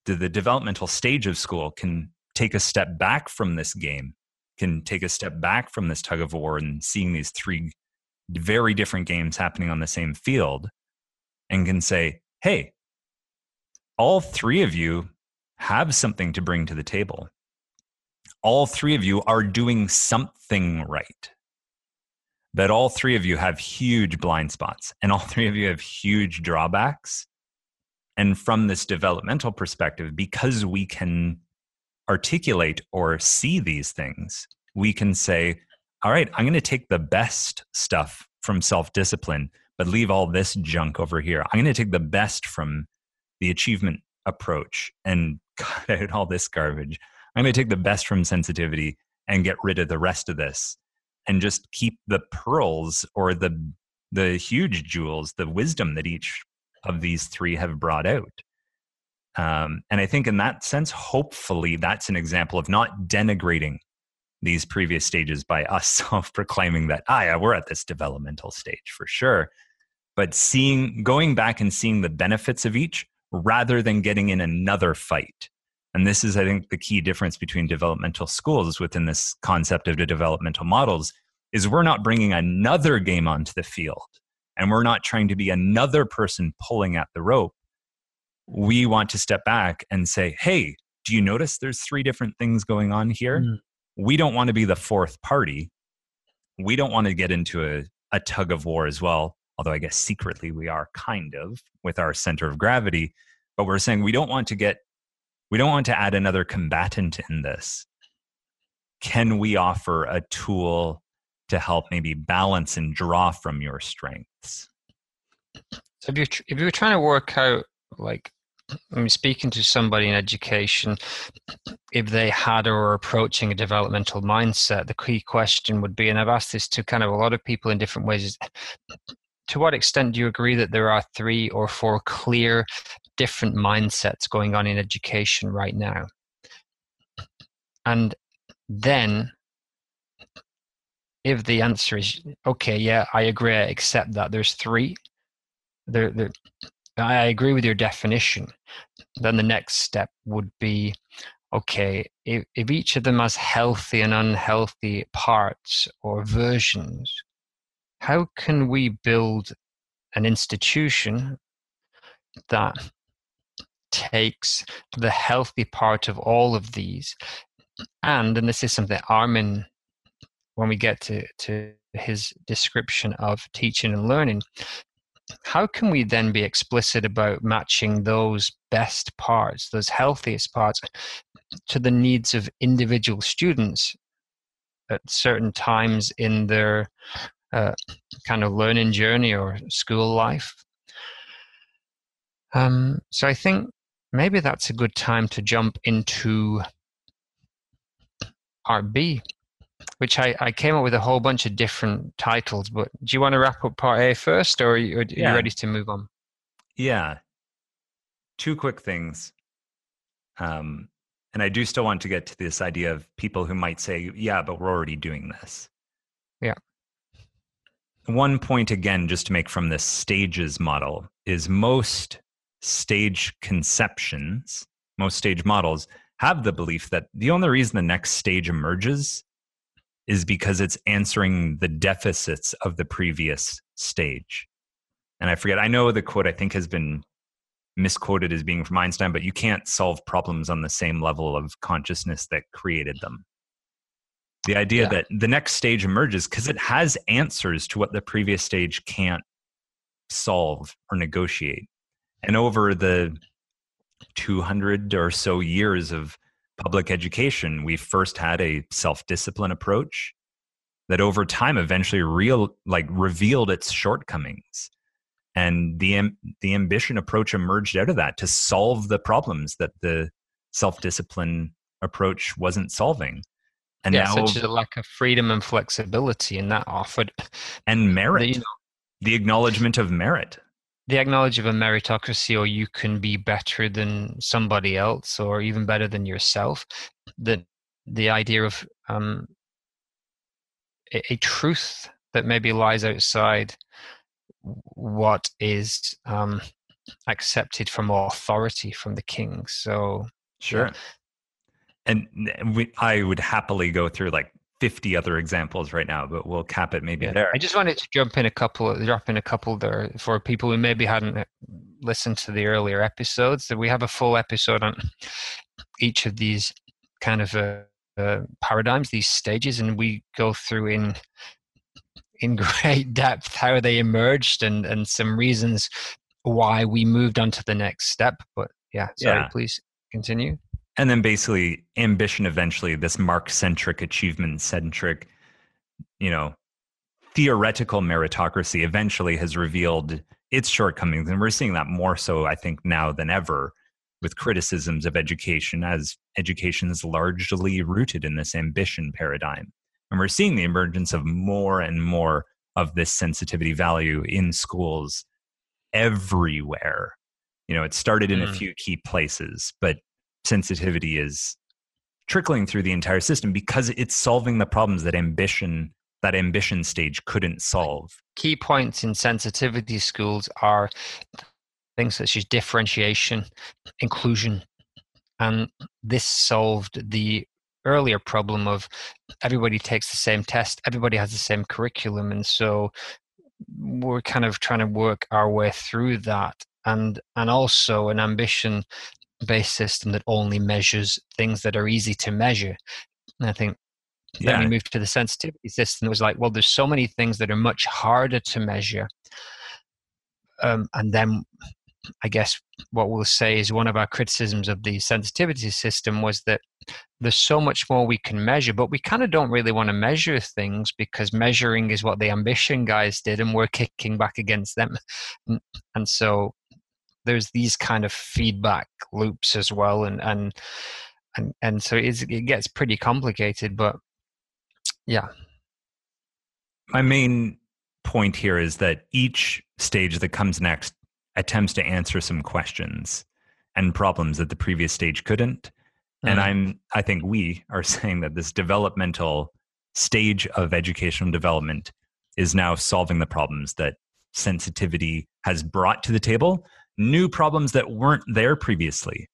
the, the developmental stage of school can take a step back from this game, can take a step back from this tug of war and seeing these three very different games happening on the same field and can say, hey, all three of you have something to bring to the table. All three of you are doing something right. But all three of you have huge blind spots, and all three of you have huge drawbacks and from this developmental perspective, because we can articulate or see these things, we can say, all right, I'm going to take the best stuff from self discipline, but leave all this junk over here. I'm going to take the best from the achievement approach and cut out all this garbage. I'm going to take the best from sensitivity and get rid of the rest of this and just keep the pearls or the the huge jewels, the wisdom that each of these three have brought out. Um, and I think in that sense, hopefully, that's an example of not denigrating these previous stages by us self proclaiming that, ah, yeah, we're at this developmental stage for sure. But seeing, going back and seeing the benefits of each rather than getting in another fight. And this is, I think, the key difference between developmental schools within this concept of the developmental models is we're not bringing another game onto the field and we're not trying to be another person pulling at the rope. We want to step back and say, hey, do you notice there's three different things going on here? Mm. We don't want to be the fourth party. We don't want to get into a, a tug of war as well, although I guess secretly we are kind of with our center of gravity. But we're saying we don't want to get, we don't want to add another combatant in this. Can we offer a tool to help maybe balance and draw from your strengths. So if you if you were trying to work out like I mean, speaking to somebody in education, if they had or were approaching a developmental mindset, the key question would be, and I've asked this to kind of a lot of people in different ways, is to what extent do you agree that there are three or four clear different mindsets going on in education right now? And then if the answer is okay, yeah, I agree, I accept that there's three, there, there, I agree with your definition. Then the next step would be okay, if, if each of them has healthy and unhealthy parts or versions, how can we build an institution that takes the healthy part of all of these and and this is something armin when we get to, to his description of teaching and learning, how can we then be explicit about matching those best parts, those healthiest parts, to the needs of individual students at certain times in their uh, kind of learning journey or school life? Um, so I think maybe that's a good time to jump into part B which I, I came up with a whole bunch of different titles. But do you want to wrap up part A first, or are you, are yeah. you ready to move on? Yeah. Two quick things. Um, And I do still want to get to this idea of people who might say, yeah, but we're already doing this. Yeah. One point, again, just to make from this stages model, is most stage conceptions, most stage models have the belief that the only reason the next stage emerges is because it's answering the deficits of the previous stage. And I forget, I know the quote I think has been misquoted as being from Einstein, but you can't solve problems on the same level of consciousness that created them. The idea yeah. that the next stage emerges because it has answers to what the previous stage can't solve or negotiate. And over the 200 or so years of public education, we first had a self discipline approach that over time eventually real like revealed its shortcomings. And the the ambition approach emerged out of that to solve the problems that the self discipline approach wasn't solving. And yeah, now, such as a lack of freedom and flexibility, and that offered and merit, the, you know, the acknowledgement of merit, the acknowledge of a meritocracy, or you can be better than somebody else, or even better than yourself. The the idea of um, a, a truth that maybe lies outside what is um, accepted from authority from the king. So sure. Yeah. And we, I would happily go through like 50 other examples right now, but we'll cap it maybe yeah. there. I just wanted to jump in a couple, drop in a couple there for people who maybe hadn't uh, listened to the earlier episodes. That we have a full episode on each of these kind of uh, uh, paradigms, these stages, and we go through in in great depth how they emerged and and some reasons why we moved on to the next step. But yeah, sorry, yeah. please continue. And then basically ambition eventually, this mark centric, achievement centric, you know, theoretical meritocracy eventually has revealed its shortcomings. And we're seeing that more so, I think, now than ever with criticisms of education, as education is largely rooted in this ambition paradigm. And we're seeing the emergence of more and more of this sensitivity value in schools everywhere. You know, it started in mm. a few key places, but sensitivity is trickling through the entire system because it's solving the problems that ambition that ambition stage couldn't solve. Key points in sensitivity schools are things such as differentiation, inclusion, and this solved the earlier problem of everybody takes the same test, everybody has the same curriculum, and so we're kind of trying to work our way through that, and and also an ambition based system that only measures things that are easy to measure. And I think yeah. then we moved to the sensitivity system. It was like, well, there's so many things that are much harder to measure. Um, and then I guess what we'll say is one of our criticisms of the sensitivity system was that there's so much more we can measure, but we kind of don't really want to measure things because measuring is what the ambition guys did, and we're kicking back against them. And, and so there's these kind of feedback loops as well, and and and and so it gets pretty complicated. But yeah, my main point here is that each stage that comes next attempts to answer some questions and problems that the previous stage couldn't. Mm-hmm. And I'm I think we are saying that this developmental stage of educational development is now solving the problems that sensitivity has brought to the table, new problems that weren't there previously.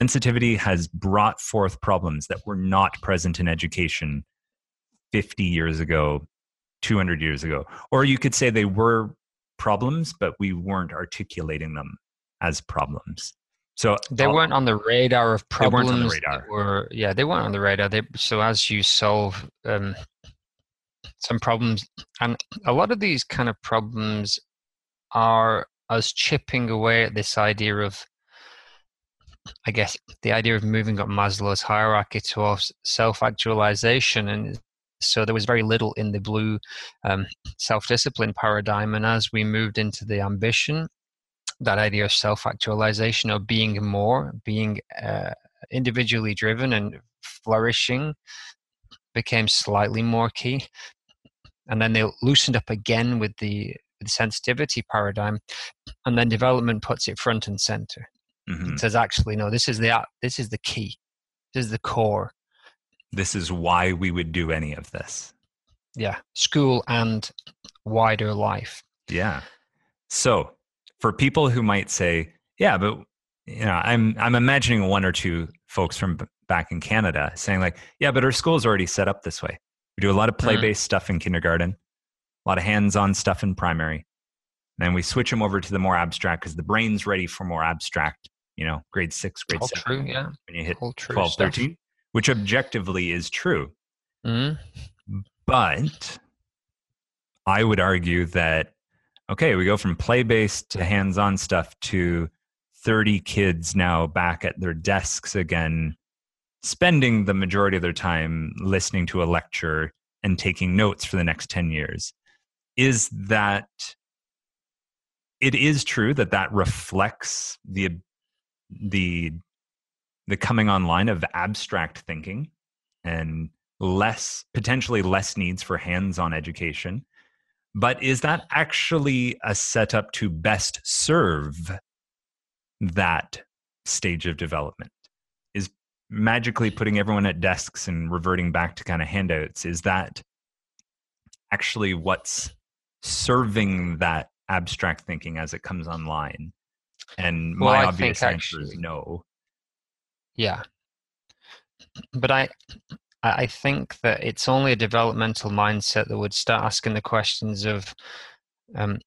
Sensitivity has brought forth problems that were not present in education 50 years ago, 200 years ago. Or you could say they were problems, but we weren't articulating them as problems. So they uh, weren't on the radar of problems. They weren't on the radar. Were yeah, they weren't on the radar. They, so as you solve um, some problems, and a lot of these kind of problems are us chipping away at this idea of, I guess, the idea of moving up Maslow's hierarchy towards self-actualization, and so there was very little in the blue um, self-discipline paradigm and as we moved into the ambition that idea of self-actualization of being more being uh, individually driven and flourishing became slightly more key. And then they loosened up again with the, the sensitivity paradigm and then development puts it front and center mm-hmm. it says actually no this is the this is the key This is the core. This is why we would do any of this. Yeah, school and wider life. Yeah. So, for people who might say, "Yeah, but you know, I'm I'm imagining one or two folks from back in Canada saying like, "Yeah, but our school's already set up this way. We do a lot of Mm-hmm. play-based stuff in kindergarten, a lot of hands-on stuff in primary. Then we switch them over to the more abstract because the brain's ready for more abstract, you know, grade 6, grade All 7 true, yeah. when you hit All 12, stuff. 13, which objectively is true. Mhm. But I would argue that, okay, we go from play based to hands on stuff to 30 kids now back at their desks again, spending the majority of their time listening to a lecture and taking notes for the next 10 years. Is that it is true that that reflects the the the coming online of abstract thinking and less potentially less needs for hands-on education. But is that actually a setup to best serve that stage of development? Is magically putting everyone at desks and reverting back to kind of handouts is that actually what's serving that abstract thinking as it comes online. And Well, my I obvious answer is no. Yeah. But I I I think that it's only a developmental mindset that would start asking the questions of um,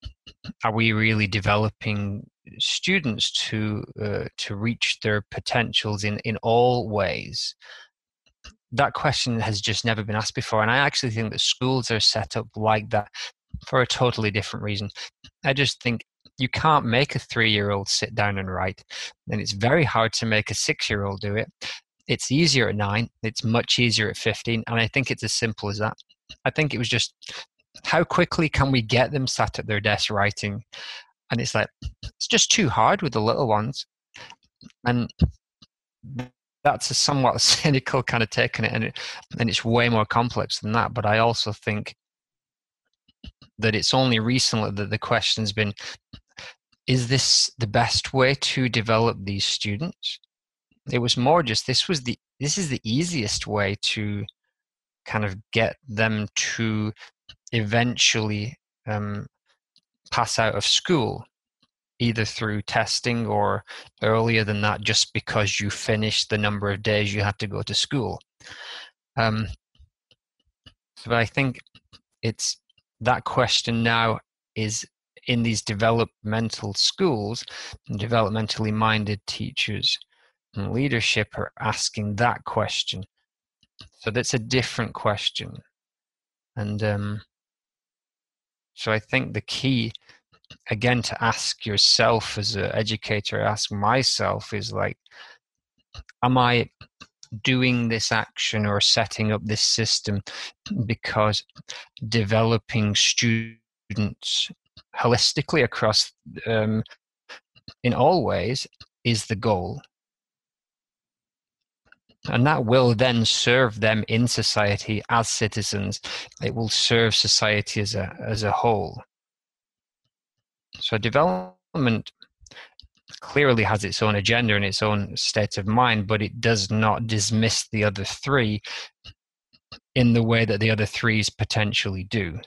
are we really developing students to uh, to reach their potentials in in all ways? That question has just never been asked before. And i actually think that schools are set up like that for a totally different reason. I just think you can't make a three year old sit down and write and it's very hard to make a six year old do it. It's easier at nine it's much easier at 15 and i think it's as simple as that. I think it was just how quickly can we get them sat at their desk writing? And it's like it's just too hard with the little ones. And that's a somewhat cynical kind of take on it and, it and it's way more complex than that but i also think that it's only recently that the question's been is this the best way to develop these students? It was more just this was the this is the easiest way to kind of get them to eventually um, pass out of school either through testing or earlier than that just because you finished the number of days you have to go to school. Um, so i think it's that question now is in these developmental schools and developmentally minded teachers and leadership are asking that question. So that's a different question. And um, so i think the key again to ask yourself as an educator ask myself is like am i doing this action or setting up this system because developing students holistically across um, in all ways is the goal. And that will then serve them in society as citizens. It will serve society as a as a whole. So development clearly has its own agenda and its own state of mind but it does not dismiss the other three in the way that the other threes potentially do.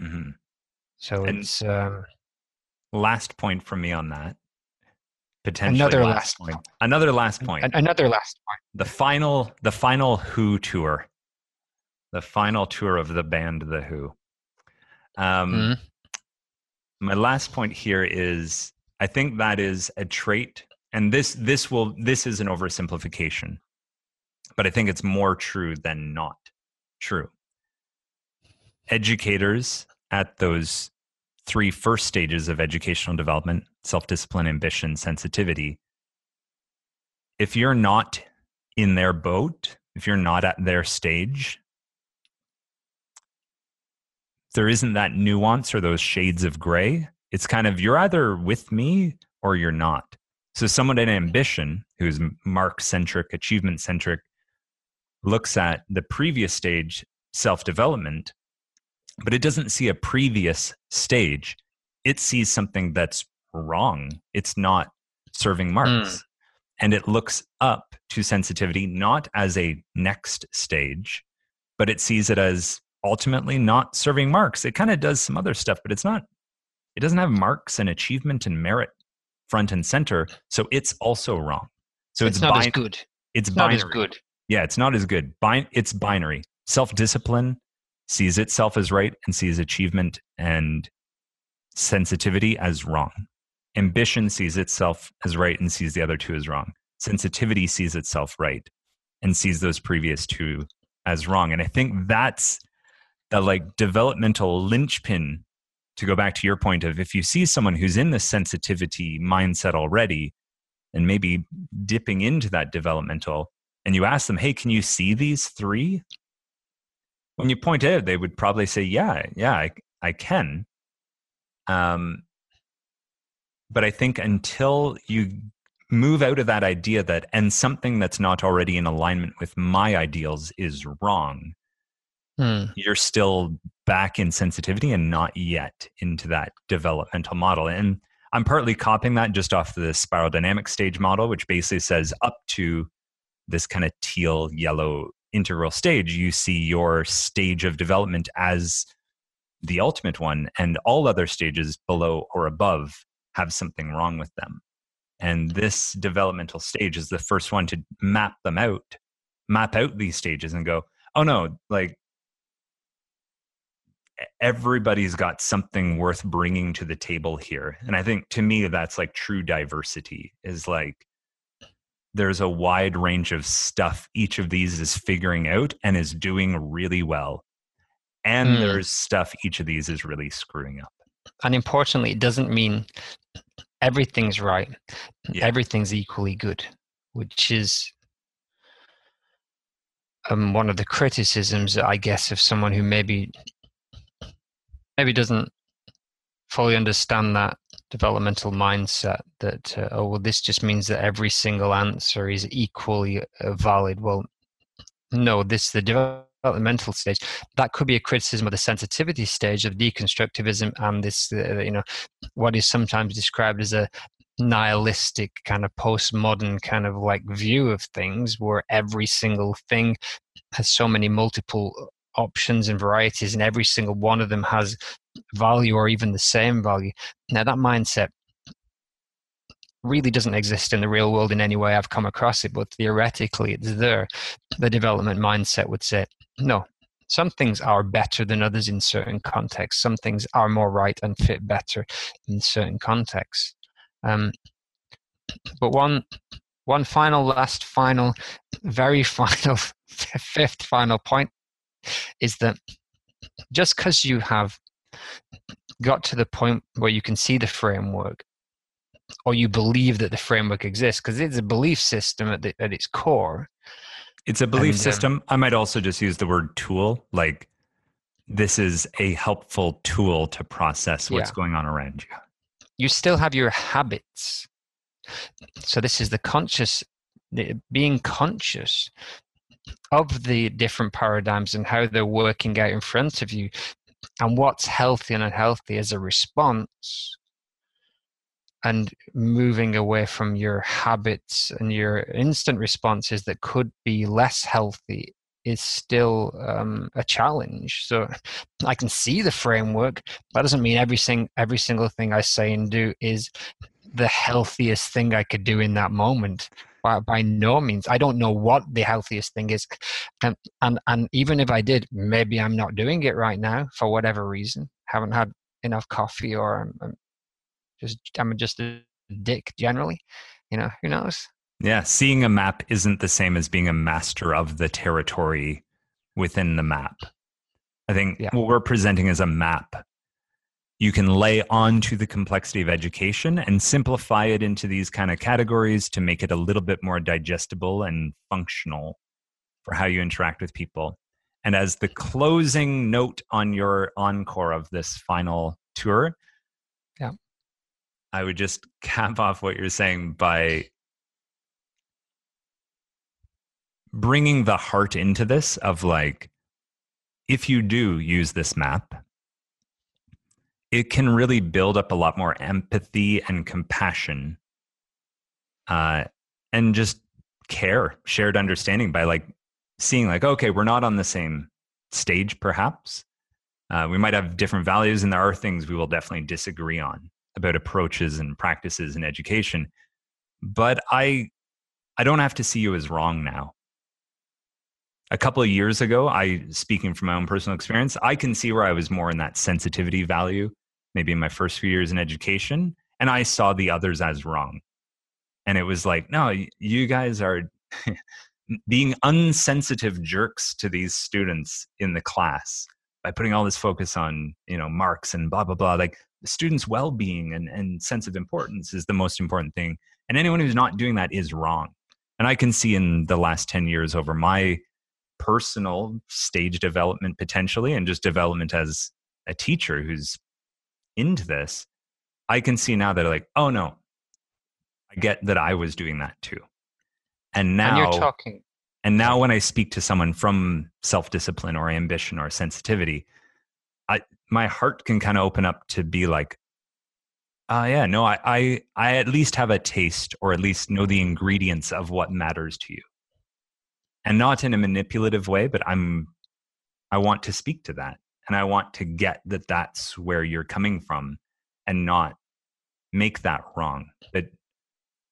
Mhm. so And- it's um, last point from me on that. Potentially Another last last point. another last point. an- another last point. The final the final who tour. The final tour of the band the who. Um Mhm. my last point here is i think that is a trait and this this will this is an oversimplification but i think it's more true than not true. Educators at those three first stages of educational development self-discipline ambition sensitivity if you're not in their boat if you're not at their stage there isn't that nuance or those shades of gray it's kind of you're either with me or you're not. So someone in ambition who's mark centric achievement centric looks at the previous stage self development but it doesn't see a previous stage. It sees something that's wrong. It's not serving marks. Hmm. And it looks up to sensitivity not as a next stage, but it sees it as ultimately not serving marks. It kind of does some other stuff, but it's not, it doesn't have marks and achievement and merit front and center. So it's also wrong. So it's, it's, not bin- as good. It's, It's not binary. as good. Yeah, it's not as good. Bin- it's binary. Self discipline sees itself as right and sees achievement and sensitivity as wrong. Ambition sees itself as right and sees the other two as wrong. Sensitivity sees itself right and sees those previous two as wrong. And I think that's the like developmental linchpin to go back to your point of if you see someone who's in the sensitivity mindset already and maybe dipping into that developmental and you ask them, hey, can you see these three? When you point out, they would probably say, yeah, yeah, I, I can. Um, but I think until you move out of that idea that, and something that's not already in alignment with my ideals is wrong, Hmm. you're still back in sensitivity and not yet into that developmental model. And I'm partly copying that just off the spiral dynamic stage model, which basically says up to this kind of teal yellow integral stage, you see your stage of development as the ultimate one, and all other stages below or above have something wrong with them. And this developmental stage is the first one to map them out, map out these stages and go, oh no, like everybody's got something worth bringing to the table here. And I think to me, that's like true diversity is like, there's a wide range of stuff each of these is figuring out and is doing really well. And Mm. there's stuff each of these is really screwing up. And importantly, it doesn't mean everything's right. Yeah. Everything's equally good, which is um, one of the criticisms, I guess, of someone who maybe maybe doesn't fully understand that developmental mindset that uh, oh well this just means that every single answer is equally uh, valid. Well no this the developmental stage that could be a criticism of the sensitivity stage of deconstructivism and this uh, you know what is sometimes described as a nihilistic kind of postmodern kind of like view of things where every single thing has so many multiple options and varieties and every single one of them has value or even the same value. Now that mindset really doesn't exist in the real world in any way i've come across it but theoretically it's there the development mindset would say no some things are better than others in certain contexts. Some things are more right and fit better in certain contexts. Um, but one one final last final very final fifth final point is that just because you have got to the point where you can see the framework or you believe that the framework exists because it's a belief system at, the, at its core It's a belief And, um, system. I might also just use the word tool. Like, this is a helpful tool to process what's Yeah. going on around you. you still have your habits so this is the conscious the, being conscious of the different paradigms and how they're working out in front of you and what's healthy and unhealthy as a response and moving away from your habits and your instant responses that could be less healthy is still um, a challenge. So I can see the framework. That doesn't mean every sing- every single thing I say and do is the healthiest thing I could do in that moment. By, by no means, I don't know what the healthiest thing is, and, and and even if I did, maybe I'm not doing it right now for whatever reason. Haven't had enough coffee, or I'm, I'm just I'm just a dick generally. You know, who knows? Yeah, seeing a map isn't the same as being a master of the territory within the map. I think Yeah. what we're presenting is a map. You can lay onto the complexity of education and simplify it into these kind of categories to make it a little bit more digestible and functional for how you interact with people. And as the closing note on your encore of this final tour, Yeah. I would just cap off what you're saying by bringing the heart into this of like if you do use this map it can really build up a lot more empathy and compassion uh, and just care, shared understanding by like seeing like, okay, we're not on the same stage, perhaps. Uh, we might have different values, and there are things we will definitely disagree on about approaches and practices in education. But I, I don't have to see you as wrong now. A couple of years ago, I speaking from my own personal experience, I can see where I was more in that sensitivity value, maybe in my first few years in education, and I saw the others as wrong. And it was like, no, you guys are being unsensitive jerks to these students in the class by putting all this focus on you know marks and blah blah blah like the students well-being and, and sense of importance is the most important thing and anyone who's not doing that is wrong and i can see in the last 10 years over my personal stage development potentially and just development as a teacher who's into this i can see now that like oh no i get that i was doing that too and now and you're talking. And now when I speak to someone from self-discipline or ambition or sensitivity, I my heart can kind of open up to be like, uh yeah, no, I, I I at least have a taste or at least know the ingredients of what matters to you. And not in a manipulative way, but I'm I want to speak to that. And I want to get that that's where you're coming from and not make that wrong. But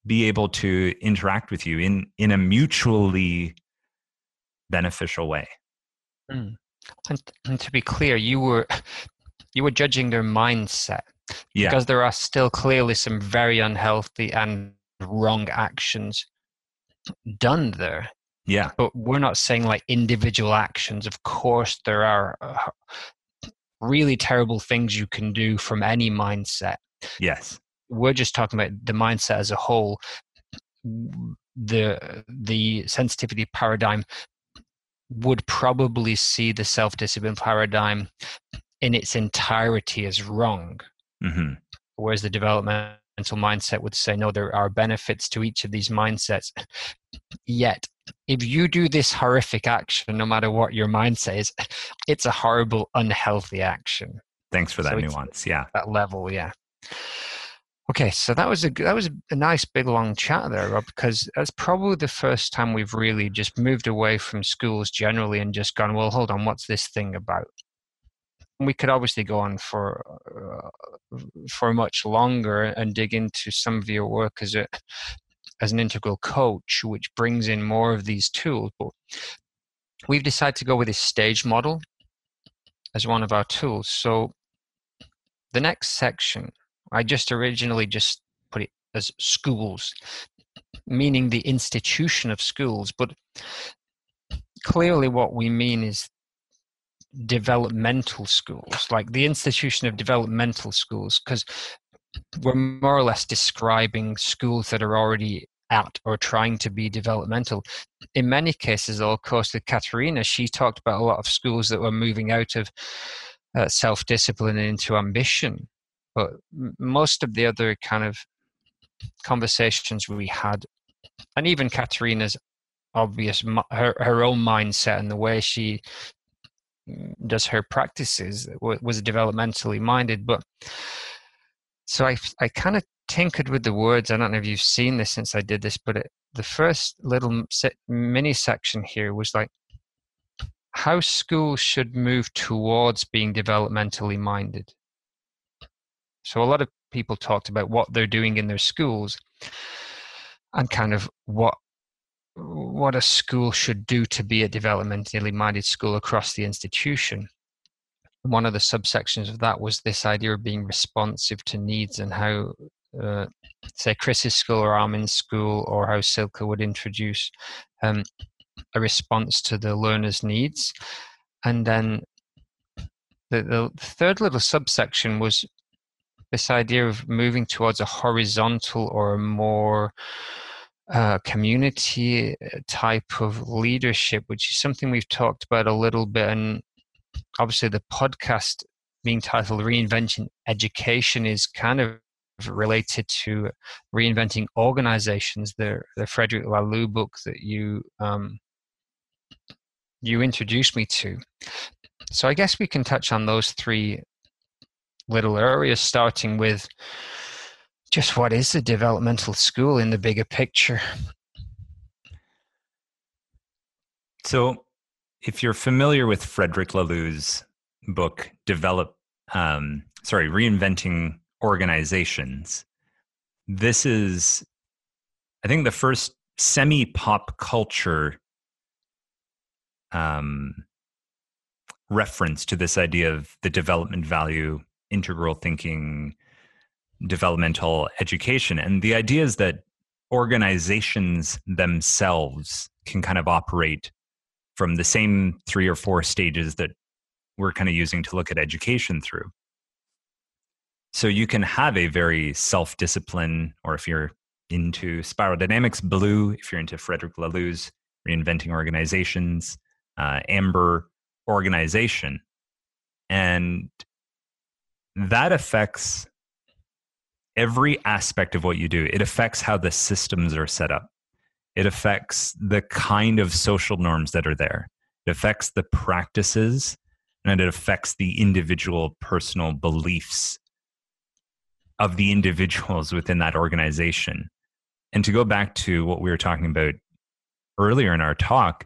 be able to interact with you in in a mutually beneficial way. Mm. And, and, to be clear, you were you were judging their mindset yeah. because there are still clearly some very unhealthy and wrong actions done there. Yeah, but we're not saying like individual actions. Of course, there are uh, really terrible things you can do from any mindset. Yes, we're just talking about the mindset as a whole the the sensitivity paradigm would probably see the self-discipline paradigm in its entirety as wrong mm-hmm. whereas the developmental mindset would say no there are benefits to each of these mindsets. Yet if you do this horrific action no matter what your mindset is it's a horrible unhealthy action. Thanks for that so nuance yeah. that level yeah. Okay, so that was a that was a nice big long chat there, Rob, because that's probably the first time we've really just moved away from schools generally and just gone, well, hold on, what's this thing about? We could obviously go on for uh, for much longer and dig into some of your work as a as an integral coach, which brings in more of these tools. But we've decided to go with this stage model as one of our tools. So the next section I just originally just put it as schools, meaning the institution of schools. But clearly, what we mean is developmental schools, like the institution of developmental schools, because we're more or less describing schools that are already at or trying to be developmental. In many cases, of course, with Katerina, she talked about a lot of schools that were moving out of uh, self discipline into ambition. But most of the other kind of conversations we had, and even Katerina's obvious her her own mindset and the way she does her practices was developmentally minded. But so I I kind of tinkered with the words. I don't know if you've seen this since I did this, but it, the first little mini section here was like how schools should move towards being developmentally minded. So a lot of people talked about what they're doing in their schools and kind of what what a school should do to be a developmentally minded school across the institution. One of the subsections of that was this idea of being responsive to needs and how, uh, say, Chris's school or Armin's school, or how Silke would introduce um, a response to the learner's needs. And then the, the third little subsection was this idea of moving towards a horizontal or a more uh, community type of leadership, which is something we've talked about a little bit. And obviously, the podcast being titled Reinventing Education is kind of related to reinventing organizations. The, the Frederic Laloux book that you um, you introduced me to. So I guess we can touch on those three little areas, starting with just what is the developmental school in the bigger picture? So, if you're familiar with Frederic Laloux's book, Develop, um, sorry, Reinventing Organizations, this is, I think, the first semi pop culture um, reference to this idea of the development value, integral thinking, developmental education. And the idea is that organizations themselves can kind of operate from the same three or four stages that we're kind of using to look at education through. So you can have a very self discipline, or if you're into spiral dynamics, blue, if you're into Frederic Laloux's reinventing organizations, uh, amber organization. And that affects every aspect of what you do. It affects how the systems are set up. It affects the kind of social norms that are there. It affects the practices and it affects the individual personal beliefs of the individuals within that organization. And to go back to what we were talking about earlier in our talk,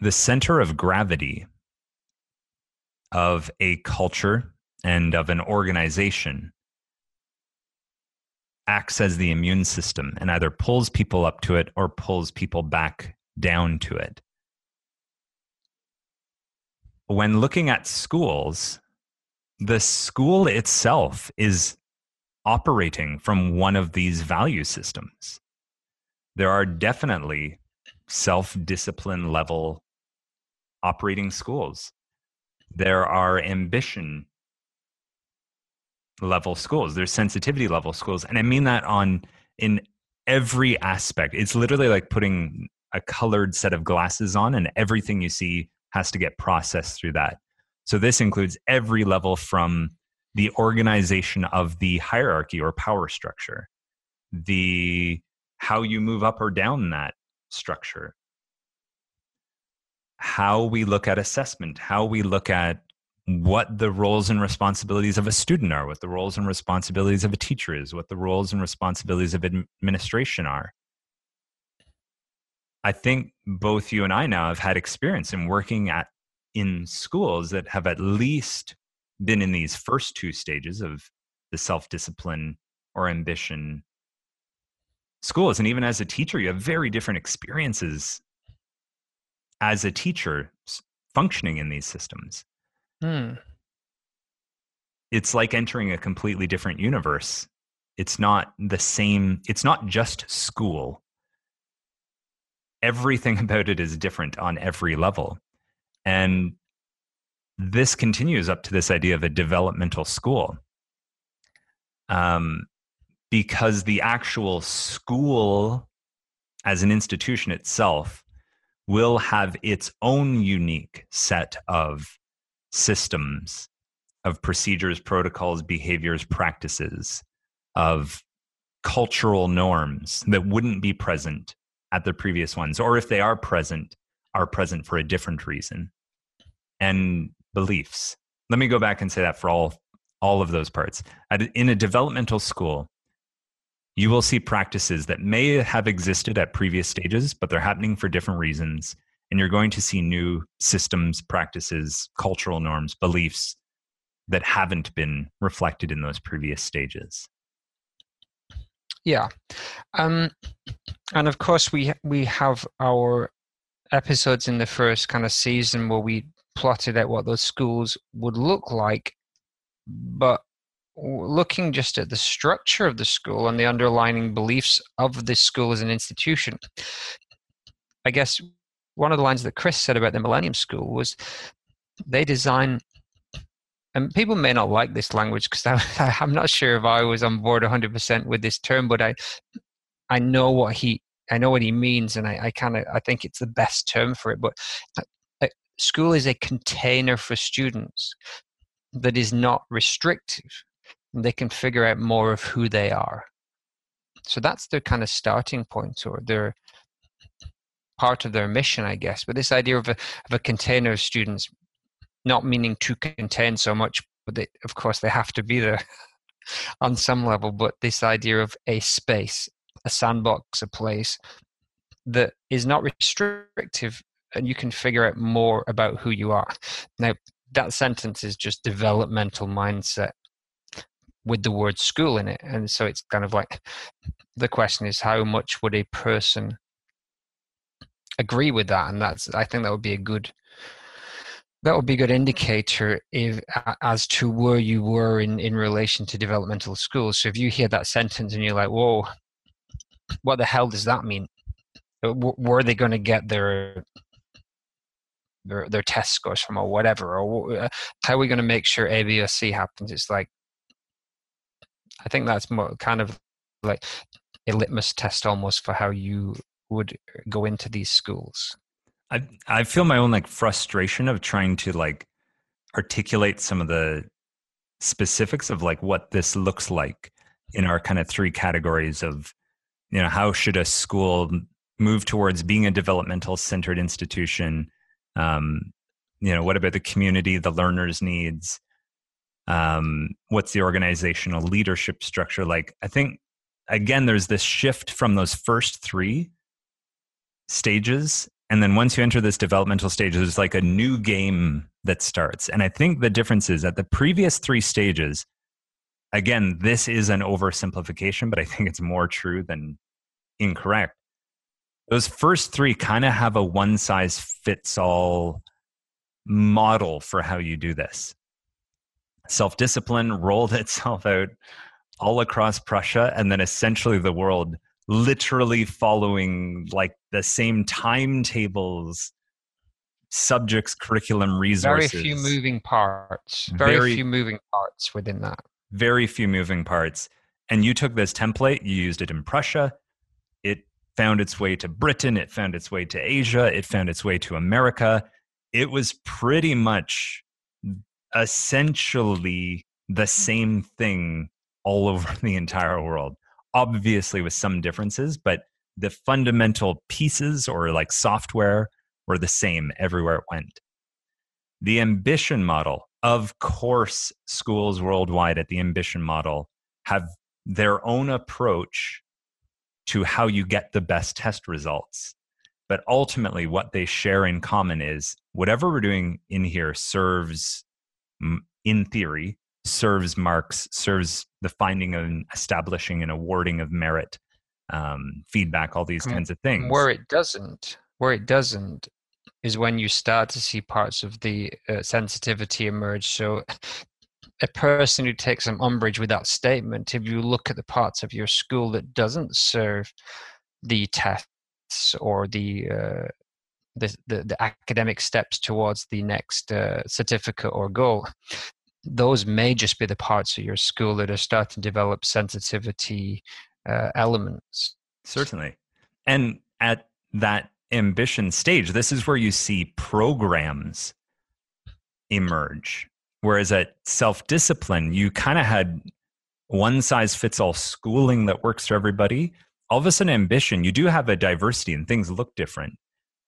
the center of gravity of a culture and of an organization acts as the immune system and either pulls people up to it or pulls people back down to it. When looking at schools, the school itself is operating from one of these value systems. There are definitely self discipline level operating schools. There are ambition level schools. There's sensitivity level schools. And I mean that on in every aspect. It's literally like putting a colored set of glasses on and everything you see has to get processed through that. So this includes every level from the organization of the hierarchy or power structure, the how you move up or down that structure, how we look at assessment, how we look at what the roles and responsibilities of a student are, what the roles and responsibilities of a teacher is, what the roles and responsibilities of administration are. I think both you and I now have had experience in working at in schools that have at least been in these first two stages of the self-discipline or ambition schools and even as a teacher you have very different experiences as a teacher functioning in these systems. Hmm. It's like entering a completely different universe. It's not the same, it's not just school. Everything about it is different on every level. And this continues up to this idea of a developmental school. Um, because the actual school as an institution itself will have its own unique set of systems, of procedures, protocols, behaviors, practices, of cultural norms that wouldn't be present at the previous ones, or if they are present, are present for a different reason, and beliefs. Let me go back and say that for all all of those parts. In a developmental school, you will see practices that may have existed at previous stages, but they're happening for different reasons. And you're going to see new systems, practices, cultural norms, beliefs that haven't been reflected in those previous stages. Yeah. Um, and of course, we, we have our episodes in the first kind of season where we plotted out what those schools would look like. But looking just at the structure of the school and the underlying beliefs of this school as an institution, I guess one of the lines that Chris said about the Millennium School was they design, and people may not like this language because I'm not sure if I was on board 100% with this term, but I, I know what he, I know what he means, and I, I kind of, I think it's the best term for it. But uh, school is a container for students that is not restrictive they can figure out more of who they are. So that's their kind of starting point or their part of their mission, I guess. But this idea of a, of a container of students, not meaning to contain so much, but they, of course they have to be there on some level. But this idea of a space, a sandbox, a place that is not restrictive and you can figure out more about who you are. Now, that sentence is just developmental mindset with the word school in it. And so it's kind of like the question is how much would a person agree with that? And that's, I think that would be a good that would be a good indicator if as to where you were in in relation to developmental schools so if you hear that sentence and you're like whoa what the hell does that mean uh, were they going to get their their their test scores from or whatever or uh, how are we going to make sure a b or c happens it's like i think that's more kind of like a litmus test almost for how you would go into these schools? I I feel my own like frustration of trying to like articulate some of the specifics of like what this looks like in our kind of three categories of you know how should a school move towards being a developmental centered institution? Um, you know what about the community the learners needs? Um, what's the organizational leadership structure like? I think again there's this shift from those first three stages and then once you enter this developmental stage there's like a new game that starts. And i think the difference is that the previous three stages again this is an oversimplification but i think it's more true than incorrect. Those first three kind of have a one size fits all model for how you do this. Self discipline rolled itself out all across prussia and then essentially the world literally following like the same timetables subjects curriculum resources very few moving parts. Very, very, few moving parts within that. Very few moving parts. And you took this template you used it in prussia. It found its way to britain. It found its way to asia. It found its way to america. It was pretty much essentially the same thing all over the entire world obviously with some differences, but the fundamental pieces or like software were the same everywhere it went. The ambition model, of course, schools worldwide at the ambition model have their own approach to how you get the best test results. But ultimately, what they share in common is whatever we're doing in here serves, in theory, serves marks, serves the finding and establishing and awarding of merit, um, feedback, all these kinds of things. Where it doesn't, where it doesn't, is when you start to see parts of the uh, sensitivity emerge. So, a person who takes some umbrage with that statement, if you look at the parts of your school that doesn't serve the tests or the uh, the, the, the, academic steps towards the next uh, certificate or goal, those may just be the parts of your school that are starting to develop sensitivity uh, elements. Certainly. And at that ambition stage, this is where you see programs emerge. Whereas at self discipline, you kind of had one size fits all schooling that works for everybody. All of a sudden, ambition, you do have a diversity and things look different,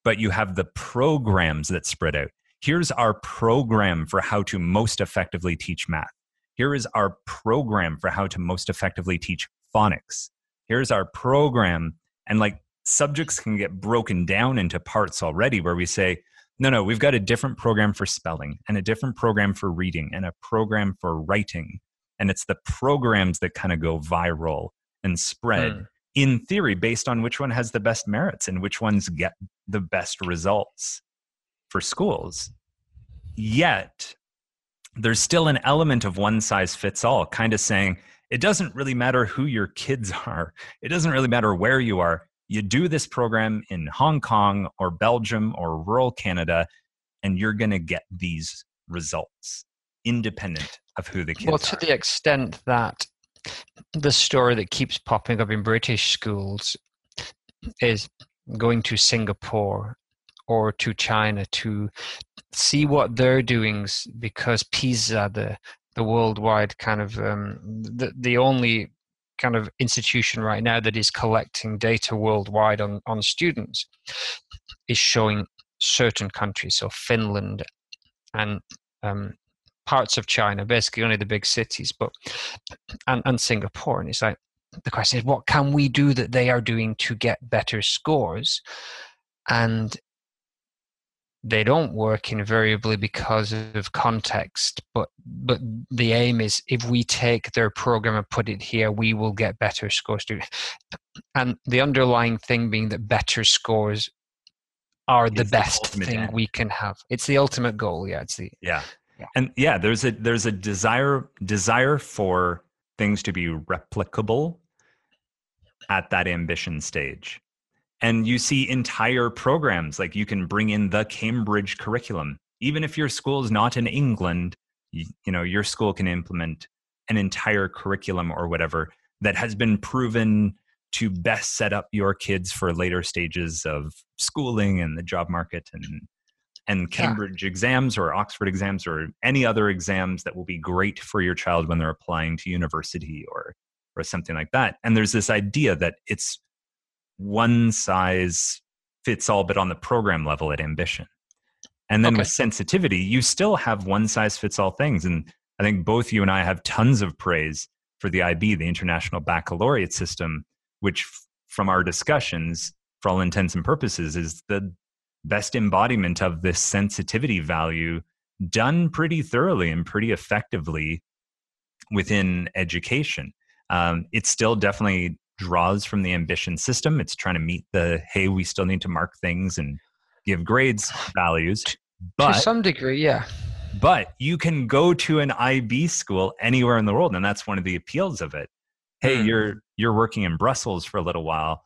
but you have the programs that spread out here's our program for how to most effectively teach math. Here is our program for how to most effectively teach phonics. Here's our program. And like subjects can get broken down into parts already where we say, no, no, we've got a different program for spelling and a different program for reading and a program for writing. And it's the programs that kind of go viral and spread mm. in theory based on which one has the best merits and which ones get the best results for schools. Yet, there's still an element of one size fits all, kind of saying, it doesn't really matter who your kids are, it doesn't really matter where you are. You do this program in Hong Kong or Belgium or rural Canada, and you're going to get these results independent of who the kids well, to are. the extent that the story that keeps popping up in British schools is going to Singapore or to China to see what they're doing because PISA, the the worldwide kind of um, the the only kind of institution right now that is collecting data worldwide on on students is showing certain countries, so Finland and um, parts of China, basically only the big cities, but and, and Singapore, and it's like the question is, what can we do that they are doing to get better scores? And they don't work invariably because of context but but the aim is if we take their program and put it here we will get better scores and the underlying thing being that better scores are the best the thing end. we can have. It's the ultimate goal. Yeah it's the yeah. yeah. And yeah there's a there's a desire desire for things to be replicable at that ambition stage and you see entire programs like you can bring in the cambridge curriculum even if your school is not in england you, you, know your school can implement an entire curriculum or whatever that has been proven to best set up your kids for later stages of schooling and the job market and and cambridge yeah. exams or oxford exams or any other exams that will be great for your child when they're applying to university or or something like that and there's this idea that it's one size fits all, but on the program level at ambition. And then okay. with sensitivity, you still have one size fits all things. And I think both you and I have tons of praise for the IB, the International Baccalaureate System, which from our discussions, for all intents and purposes, is the best embodiment of this sensitivity value done pretty thoroughly and pretty effectively within education. Um, it's still definitely draws from the ambition system. It's trying to meet the hey, we still need to mark things and give grades values. But to some degree, yeah. But you can go to an IB school anywhere in the world, and that's one of the appeals of it. Hey, mm. you're you're working in Brussels for a little while.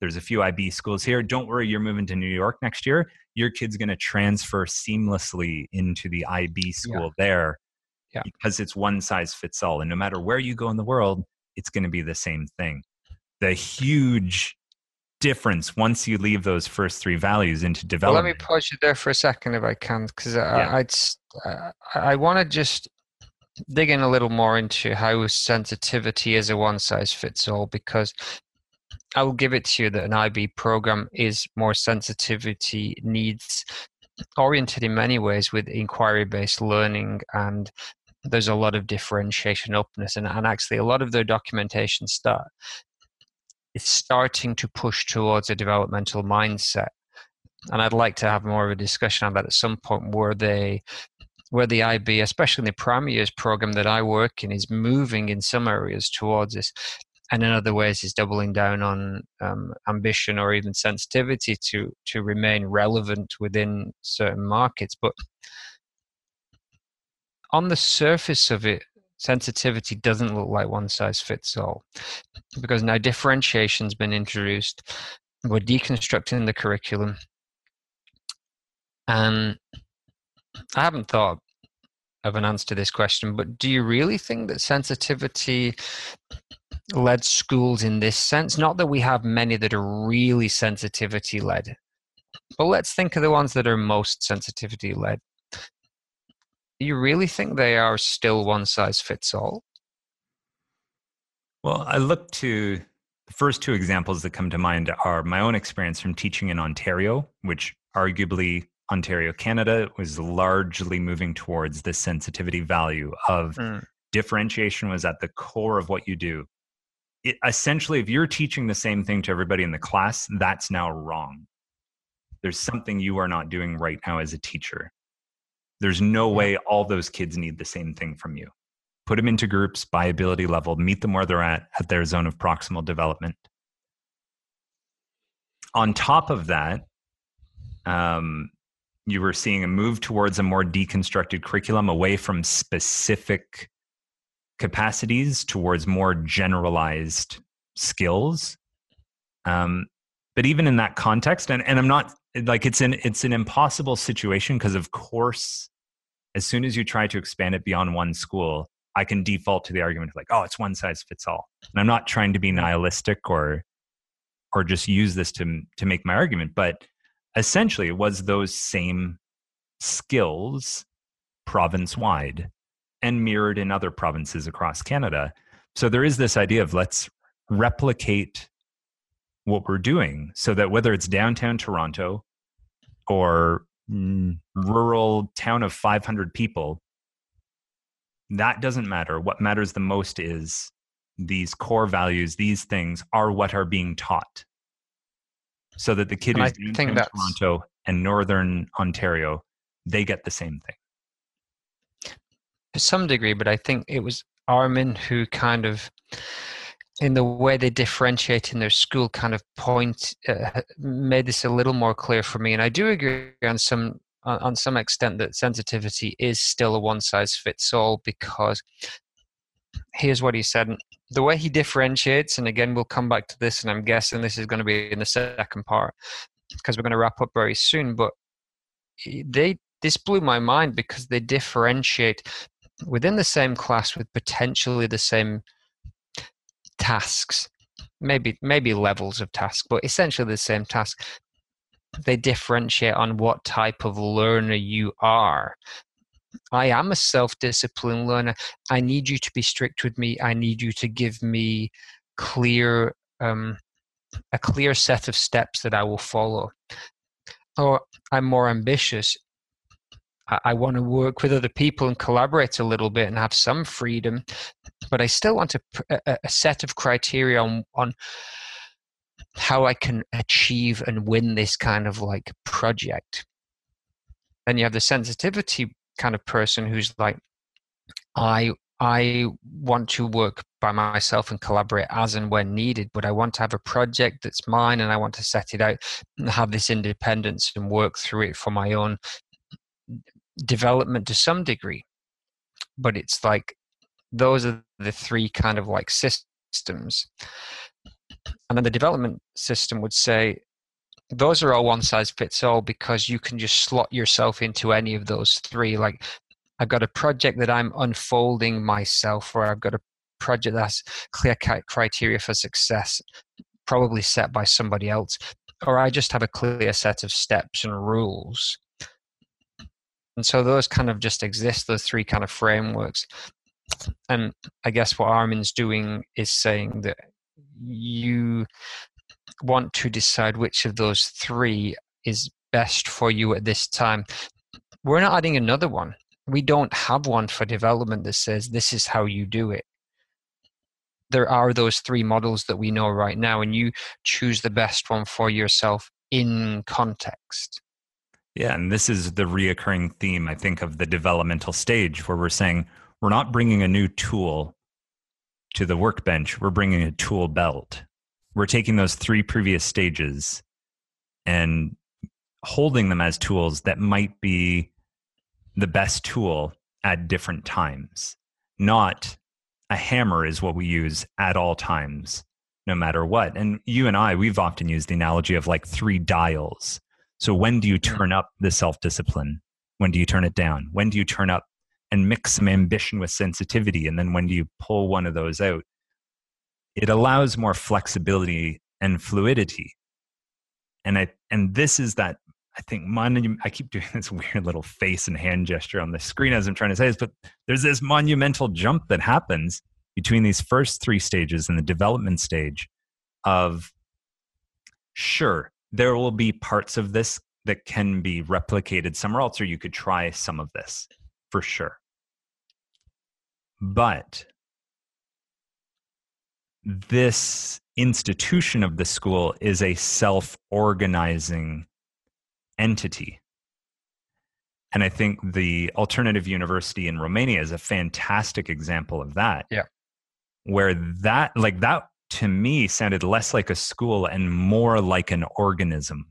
There's a few IB schools here. Don't worry, you're moving to New York next year. Your kid's going to transfer seamlessly into the IB school yeah. there yeah. because it's one size fits all. And no matter where you go in the world, it's going to be the same thing the huge difference once you leave those first three values into development. Well, let me pause you there for a second if I can, because yeah. I, I'd, uh, I want to just dig in a little more into how sensitivity is a one size fits all, because I will give it to you that an IB program is more sensitivity needs oriented in many ways with inquiry based learning and there's a lot of differentiation openness and, and actually a lot of their documentation start is starting to push towards a developmental mindset. And I'd like to have more of a discussion on that at some point where they where the IB, especially in the primary years program that I work in, is moving in some areas towards this, and in other ways is doubling down on um, ambition or even sensitivity to to remain relevant within certain markets. But on the surface of it, sensitivity doesn't look like one size fits all because now differentiation's been introduced we're deconstructing the curriculum. And i haven't thought of an answer to this question but do you really think that sensitivity led schools in this sense? Not that we have many that are really sensitivity led but let's think of the ones that are most sensitivity led you really think they are still one size fits all? Well, I look to the first two examples that come to mind are my own experience from teaching in Ontario, which arguably Ontario, Canada was largely moving towards this sensitivity value of mm. differentiation was at the core of what you do. It, essentially, if you're teaching the same thing to everybody in the class, that's now wrong. There's something you are not doing right now as a teacher. There's no way all those kids need the same thing from you. Put them into groups by ability level, meet them where they're at, at their zone of proximal development. On top of that, um, you were seeing a move towards a more deconstructed curriculum away from specific capacities towards more generalized skills. Um, but even in that context, and, and I'm not like it's an it's an impossible situation because of course as soon as you try to expand it beyond one school, I can default to the argument of like, oh, it's one size fits all. And I'm not trying to be mm-hmm. nihilistic or or just use this to to make my argument, but essentially it was those same skills province wide and mirrored in other provinces across Canada. So there is this idea of let's replicate what we're doing so that whether it's downtown Toronto or Mm, rural town of 500 people that doesn't matter what matters the most is these core values, these things are what are being taught. So that the kid And who's in Toronto and Northern Ontario, they get the same thing. to some degree, but I think it was Armin who kind of, in the way they differentiate in their school, kind of point uh, made this a little more clear for me. And I do agree on some on, some extent that sensitivity is still a one size fits all because here's what he said. The way he differentiates, and again, we'll come back to this, and I'm guessing this is going to be in the second part because we're going to wrap up very soon. But they this blew my mind because they differentiate within the same class with potentially the same tasks. Maybe maybe levels of task but essentially the same task. They differentiate on what type of learner you are. I am a self-disciplined learner. I need you to be strict with me. I need you to give me clear um, a clear set of steps that i will follow. Or i'm more ambitious. I, I want to work with other people and collaborate a little bit and have some freedom, but I still want a, a, a set of criteria on, on how I can achieve and win this kind of like project. Then you have the sensitivity kind of person who's like, I I want to work by myself and collaborate as and when needed, but I want to have a project that's mine and I want to set it out and have this independence and work through it for my own development to some degree. But it's like those are the three kind of like systems. And then the development system would say those are all one size fits all because you can just slot yourself into any of those three. Like I've got a project that I'm unfolding myself, or I've got a project that's clear criteria for success, probably set by somebody else, or I just have a clear set of steps and rules. And so those kind of just exist, those three kind of frameworks. And I guess what Armin's doing is saying that you want to decide which of those three is best for you at this time. We're not adding another one. We don't have one for development that says this is how you do it. There are those three models that we know right now, and you choose the best one for yourself in context. Yeah, and this is the reoccurring theme, I think, of the developmental stage where we're saying we're not bringing a new tool to the workbench, we're bringing a tool belt. We're taking those three previous stages and holding them as tools that might be the best tool at different times. Not a hammer is what we use at all times, no matter what. And you and I, we've often used the analogy of like three dials so when do you turn up the self discipline? When do you turn it down? When do you turn up and mix some ambition with sensitivity? And then when you pull one of those out? It allows more flexibility and fluidity. And I and this is that I think monu- I keep doing this weird little face and hand gesture on the screen as I'm trying to say this, but there's this monumental jump that happens between these first three stages and the development stage of sure there will be parts of this that can be replicated somewhere else, or you could try some of this for sure. But this institution of the school is a self organizing entity. And I think the alternative university in Romania is a fantastic example of that. Yeah. Where that, like, that to me sounded less like a school and more like an organism.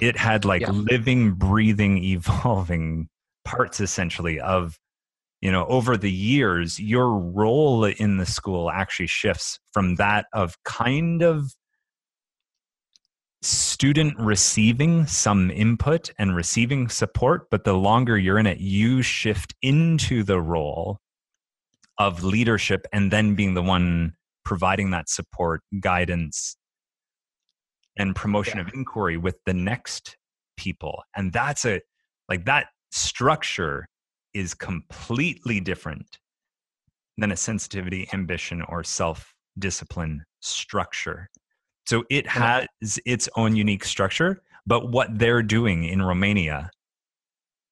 It had like yeah. living, breathing, evolving parts essentially of, you know, over the years, your role in the school actually shifts from that of kind of student receiving some input and receiving support, but the longer you're in it, you shift into the role of leadership and then being the one providing that support, guidance, and promotion yeah. of inquiry with the next people. And that's a like that structure is completely different than a sensitivity, ambition, or self discipline structure. So it has its own unique structure, but what they're doing in Romania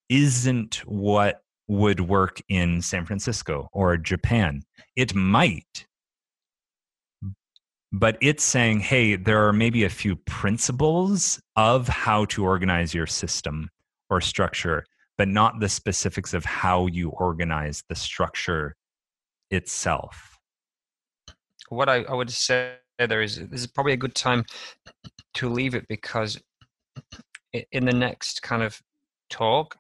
isn't what would work in San Francisco or Japan. It might, but it's saying, hey, there are maybe a few principles of how to organize your system or structure, but not the specifics of how you organize the structure itself. What I, I would say there is this is probably a good time to leave it because in the next kind of talk,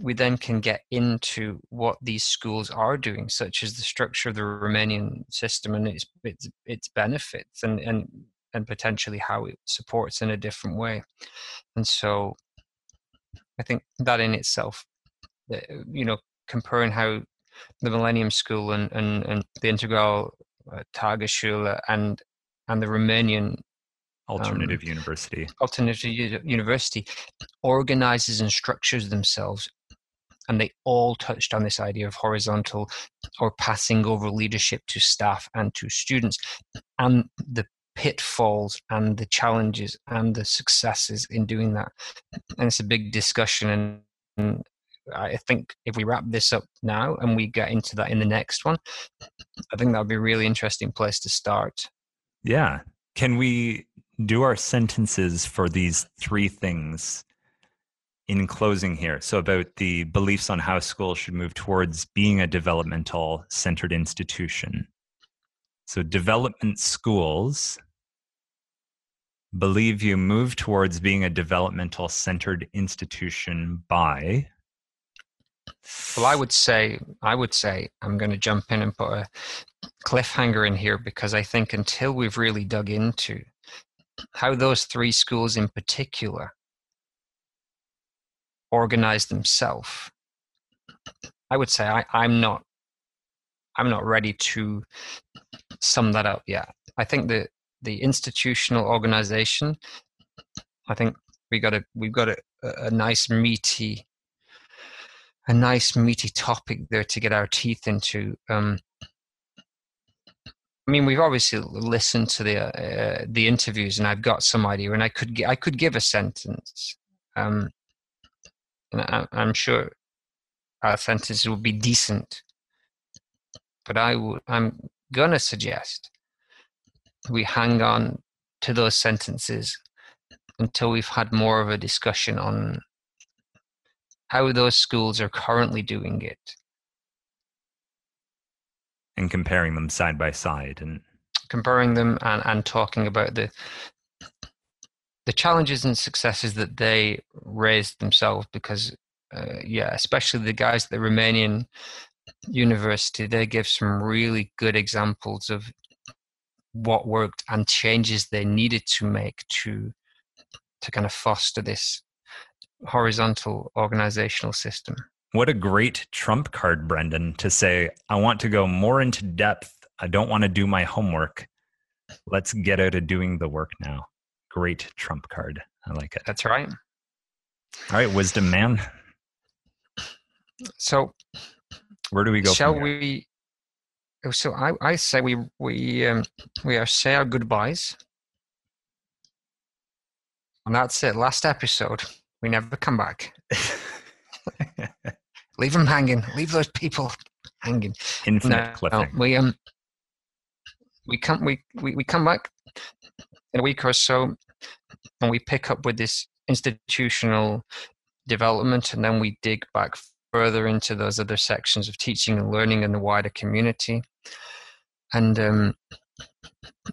we then can get into what these schools are doing, such as the structure of the Romanian system and its its, its benefits, and and and potentially how it supports in a different way. And so, I think that in itself, uh, you know, comparing how the Millennium School and and, and the Integral uh, Tagesschule and and the Romanian alternative um, university. Alternative university organizes and structures themselves and they all touched on this idea of horizontal or passing over leadership to staff and to students. And the pitfalls and the challenges and the successes in doing that and it's a big discussion and, I think if we wrap this up now and we get into that in the next one, I think that would be a really interesting place to start. Yeah. Can we do our sentences for these three things in closing here. So, about the beliefs on how schools should move towards being a developmental centered institution. So, development schools believe you move towards being a developmental centered institution by. Well, I would say, I would say, I'm going to jump in and put a cliffhanger in here because I think until we've really dug into how those three schools in particular organize themselves i would say I, i'm not i'm not ready to sum that up Yeah, i think the the institutional organization i think we got a we've got a, a nice meaty a nice meaty topic there to get our teeth into um, I mean, we've obviously listened to the uh, the interviews, and I've got some idea, and I could I could give a sentence, um, and I, am sure our sentence would be decent, but I would I'm gonna suggest we hang on to those sentences until we've had more of a discussion on how those schools are currently doing it. And comparing them side by side and comparing them and, and talking about the the challenges and successes that they raised themselves because uh, yeah especially the guys at the romanian university they give some really good examples of what worked and changes they needed to make to to kind of foster this horizontal organizational system what a great trump card, Brendan, to say, I want to go more into depth. I don't want to do my homework. Let's get out of doing the work now. Great trump card. I like it. That's right. All right, wisdom man. So, where do we go? Shall we? So I, I say we we um, we are say our goodbyes, and that's it. Last episode. We never come back. Leave them hanging. Leave those people hanging. Infinite no, no, we um we come we, we we come back in a week or so, and we pick up with this institutional development, and then we dig back further into those other sections of teaching and learning in the wider community. And um,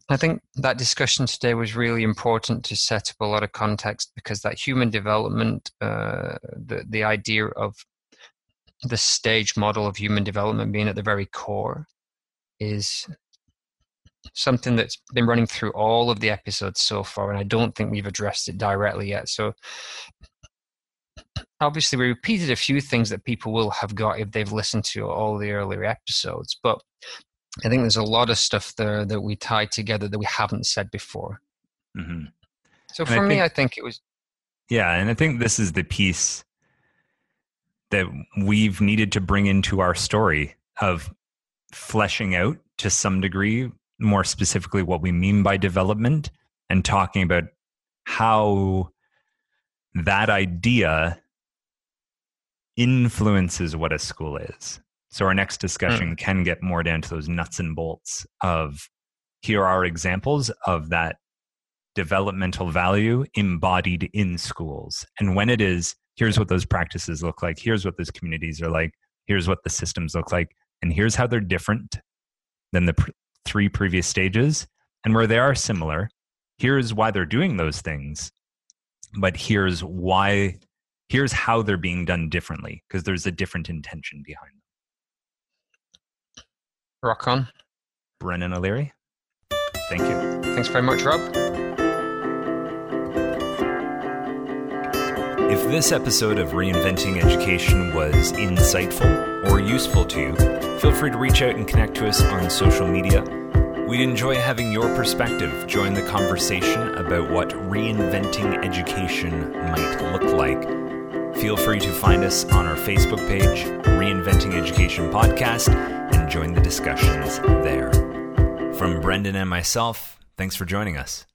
I think that discussion today was really important to set up a lot of context because that human development, uh, the the idea of the stage model of human development being at the very core is something that's been running through all of the episodes so far, and I don't think we've addressed it directly yet. So, obviously, we repeated a few things that people will have got if they've listened to all the earlier episodes, but I think there's a lot of stuff there that we tied together that we haven't said before. Mm-hmm. So, for I me, think, I think it was. Yeah, and I think this is the piece that we've needed to bring into our story of fleshing out to some degree more specifically what we mean by development and talking about how that idea influences what a school is. So our next discussion mm. can get more down to those nuts and bolts of here are examples of that developmental value embodied in schools. And when it is, here's what those practices look like, here's what those communities are like, here's what the systems look like, and here's how they're different than the pr- three previous stages. And where they are similar, here's why they're doing those things, but here's why, here's how they're being done differently, because there's a different intention behind them. Rock on. Brendan O'Leary, thank you. Thanks very much, Rob. If this episode of Reinventing Education was insightful or useful to you, feel free to reach out and connect to us on social media. We'd enjoy having your perspective join the conversation about what reinventing education might look like. Feel free to find us on our Facebook page, Reinventing Education Podcast, and join the discussions there. From Brendan and myself, thanks for joining us.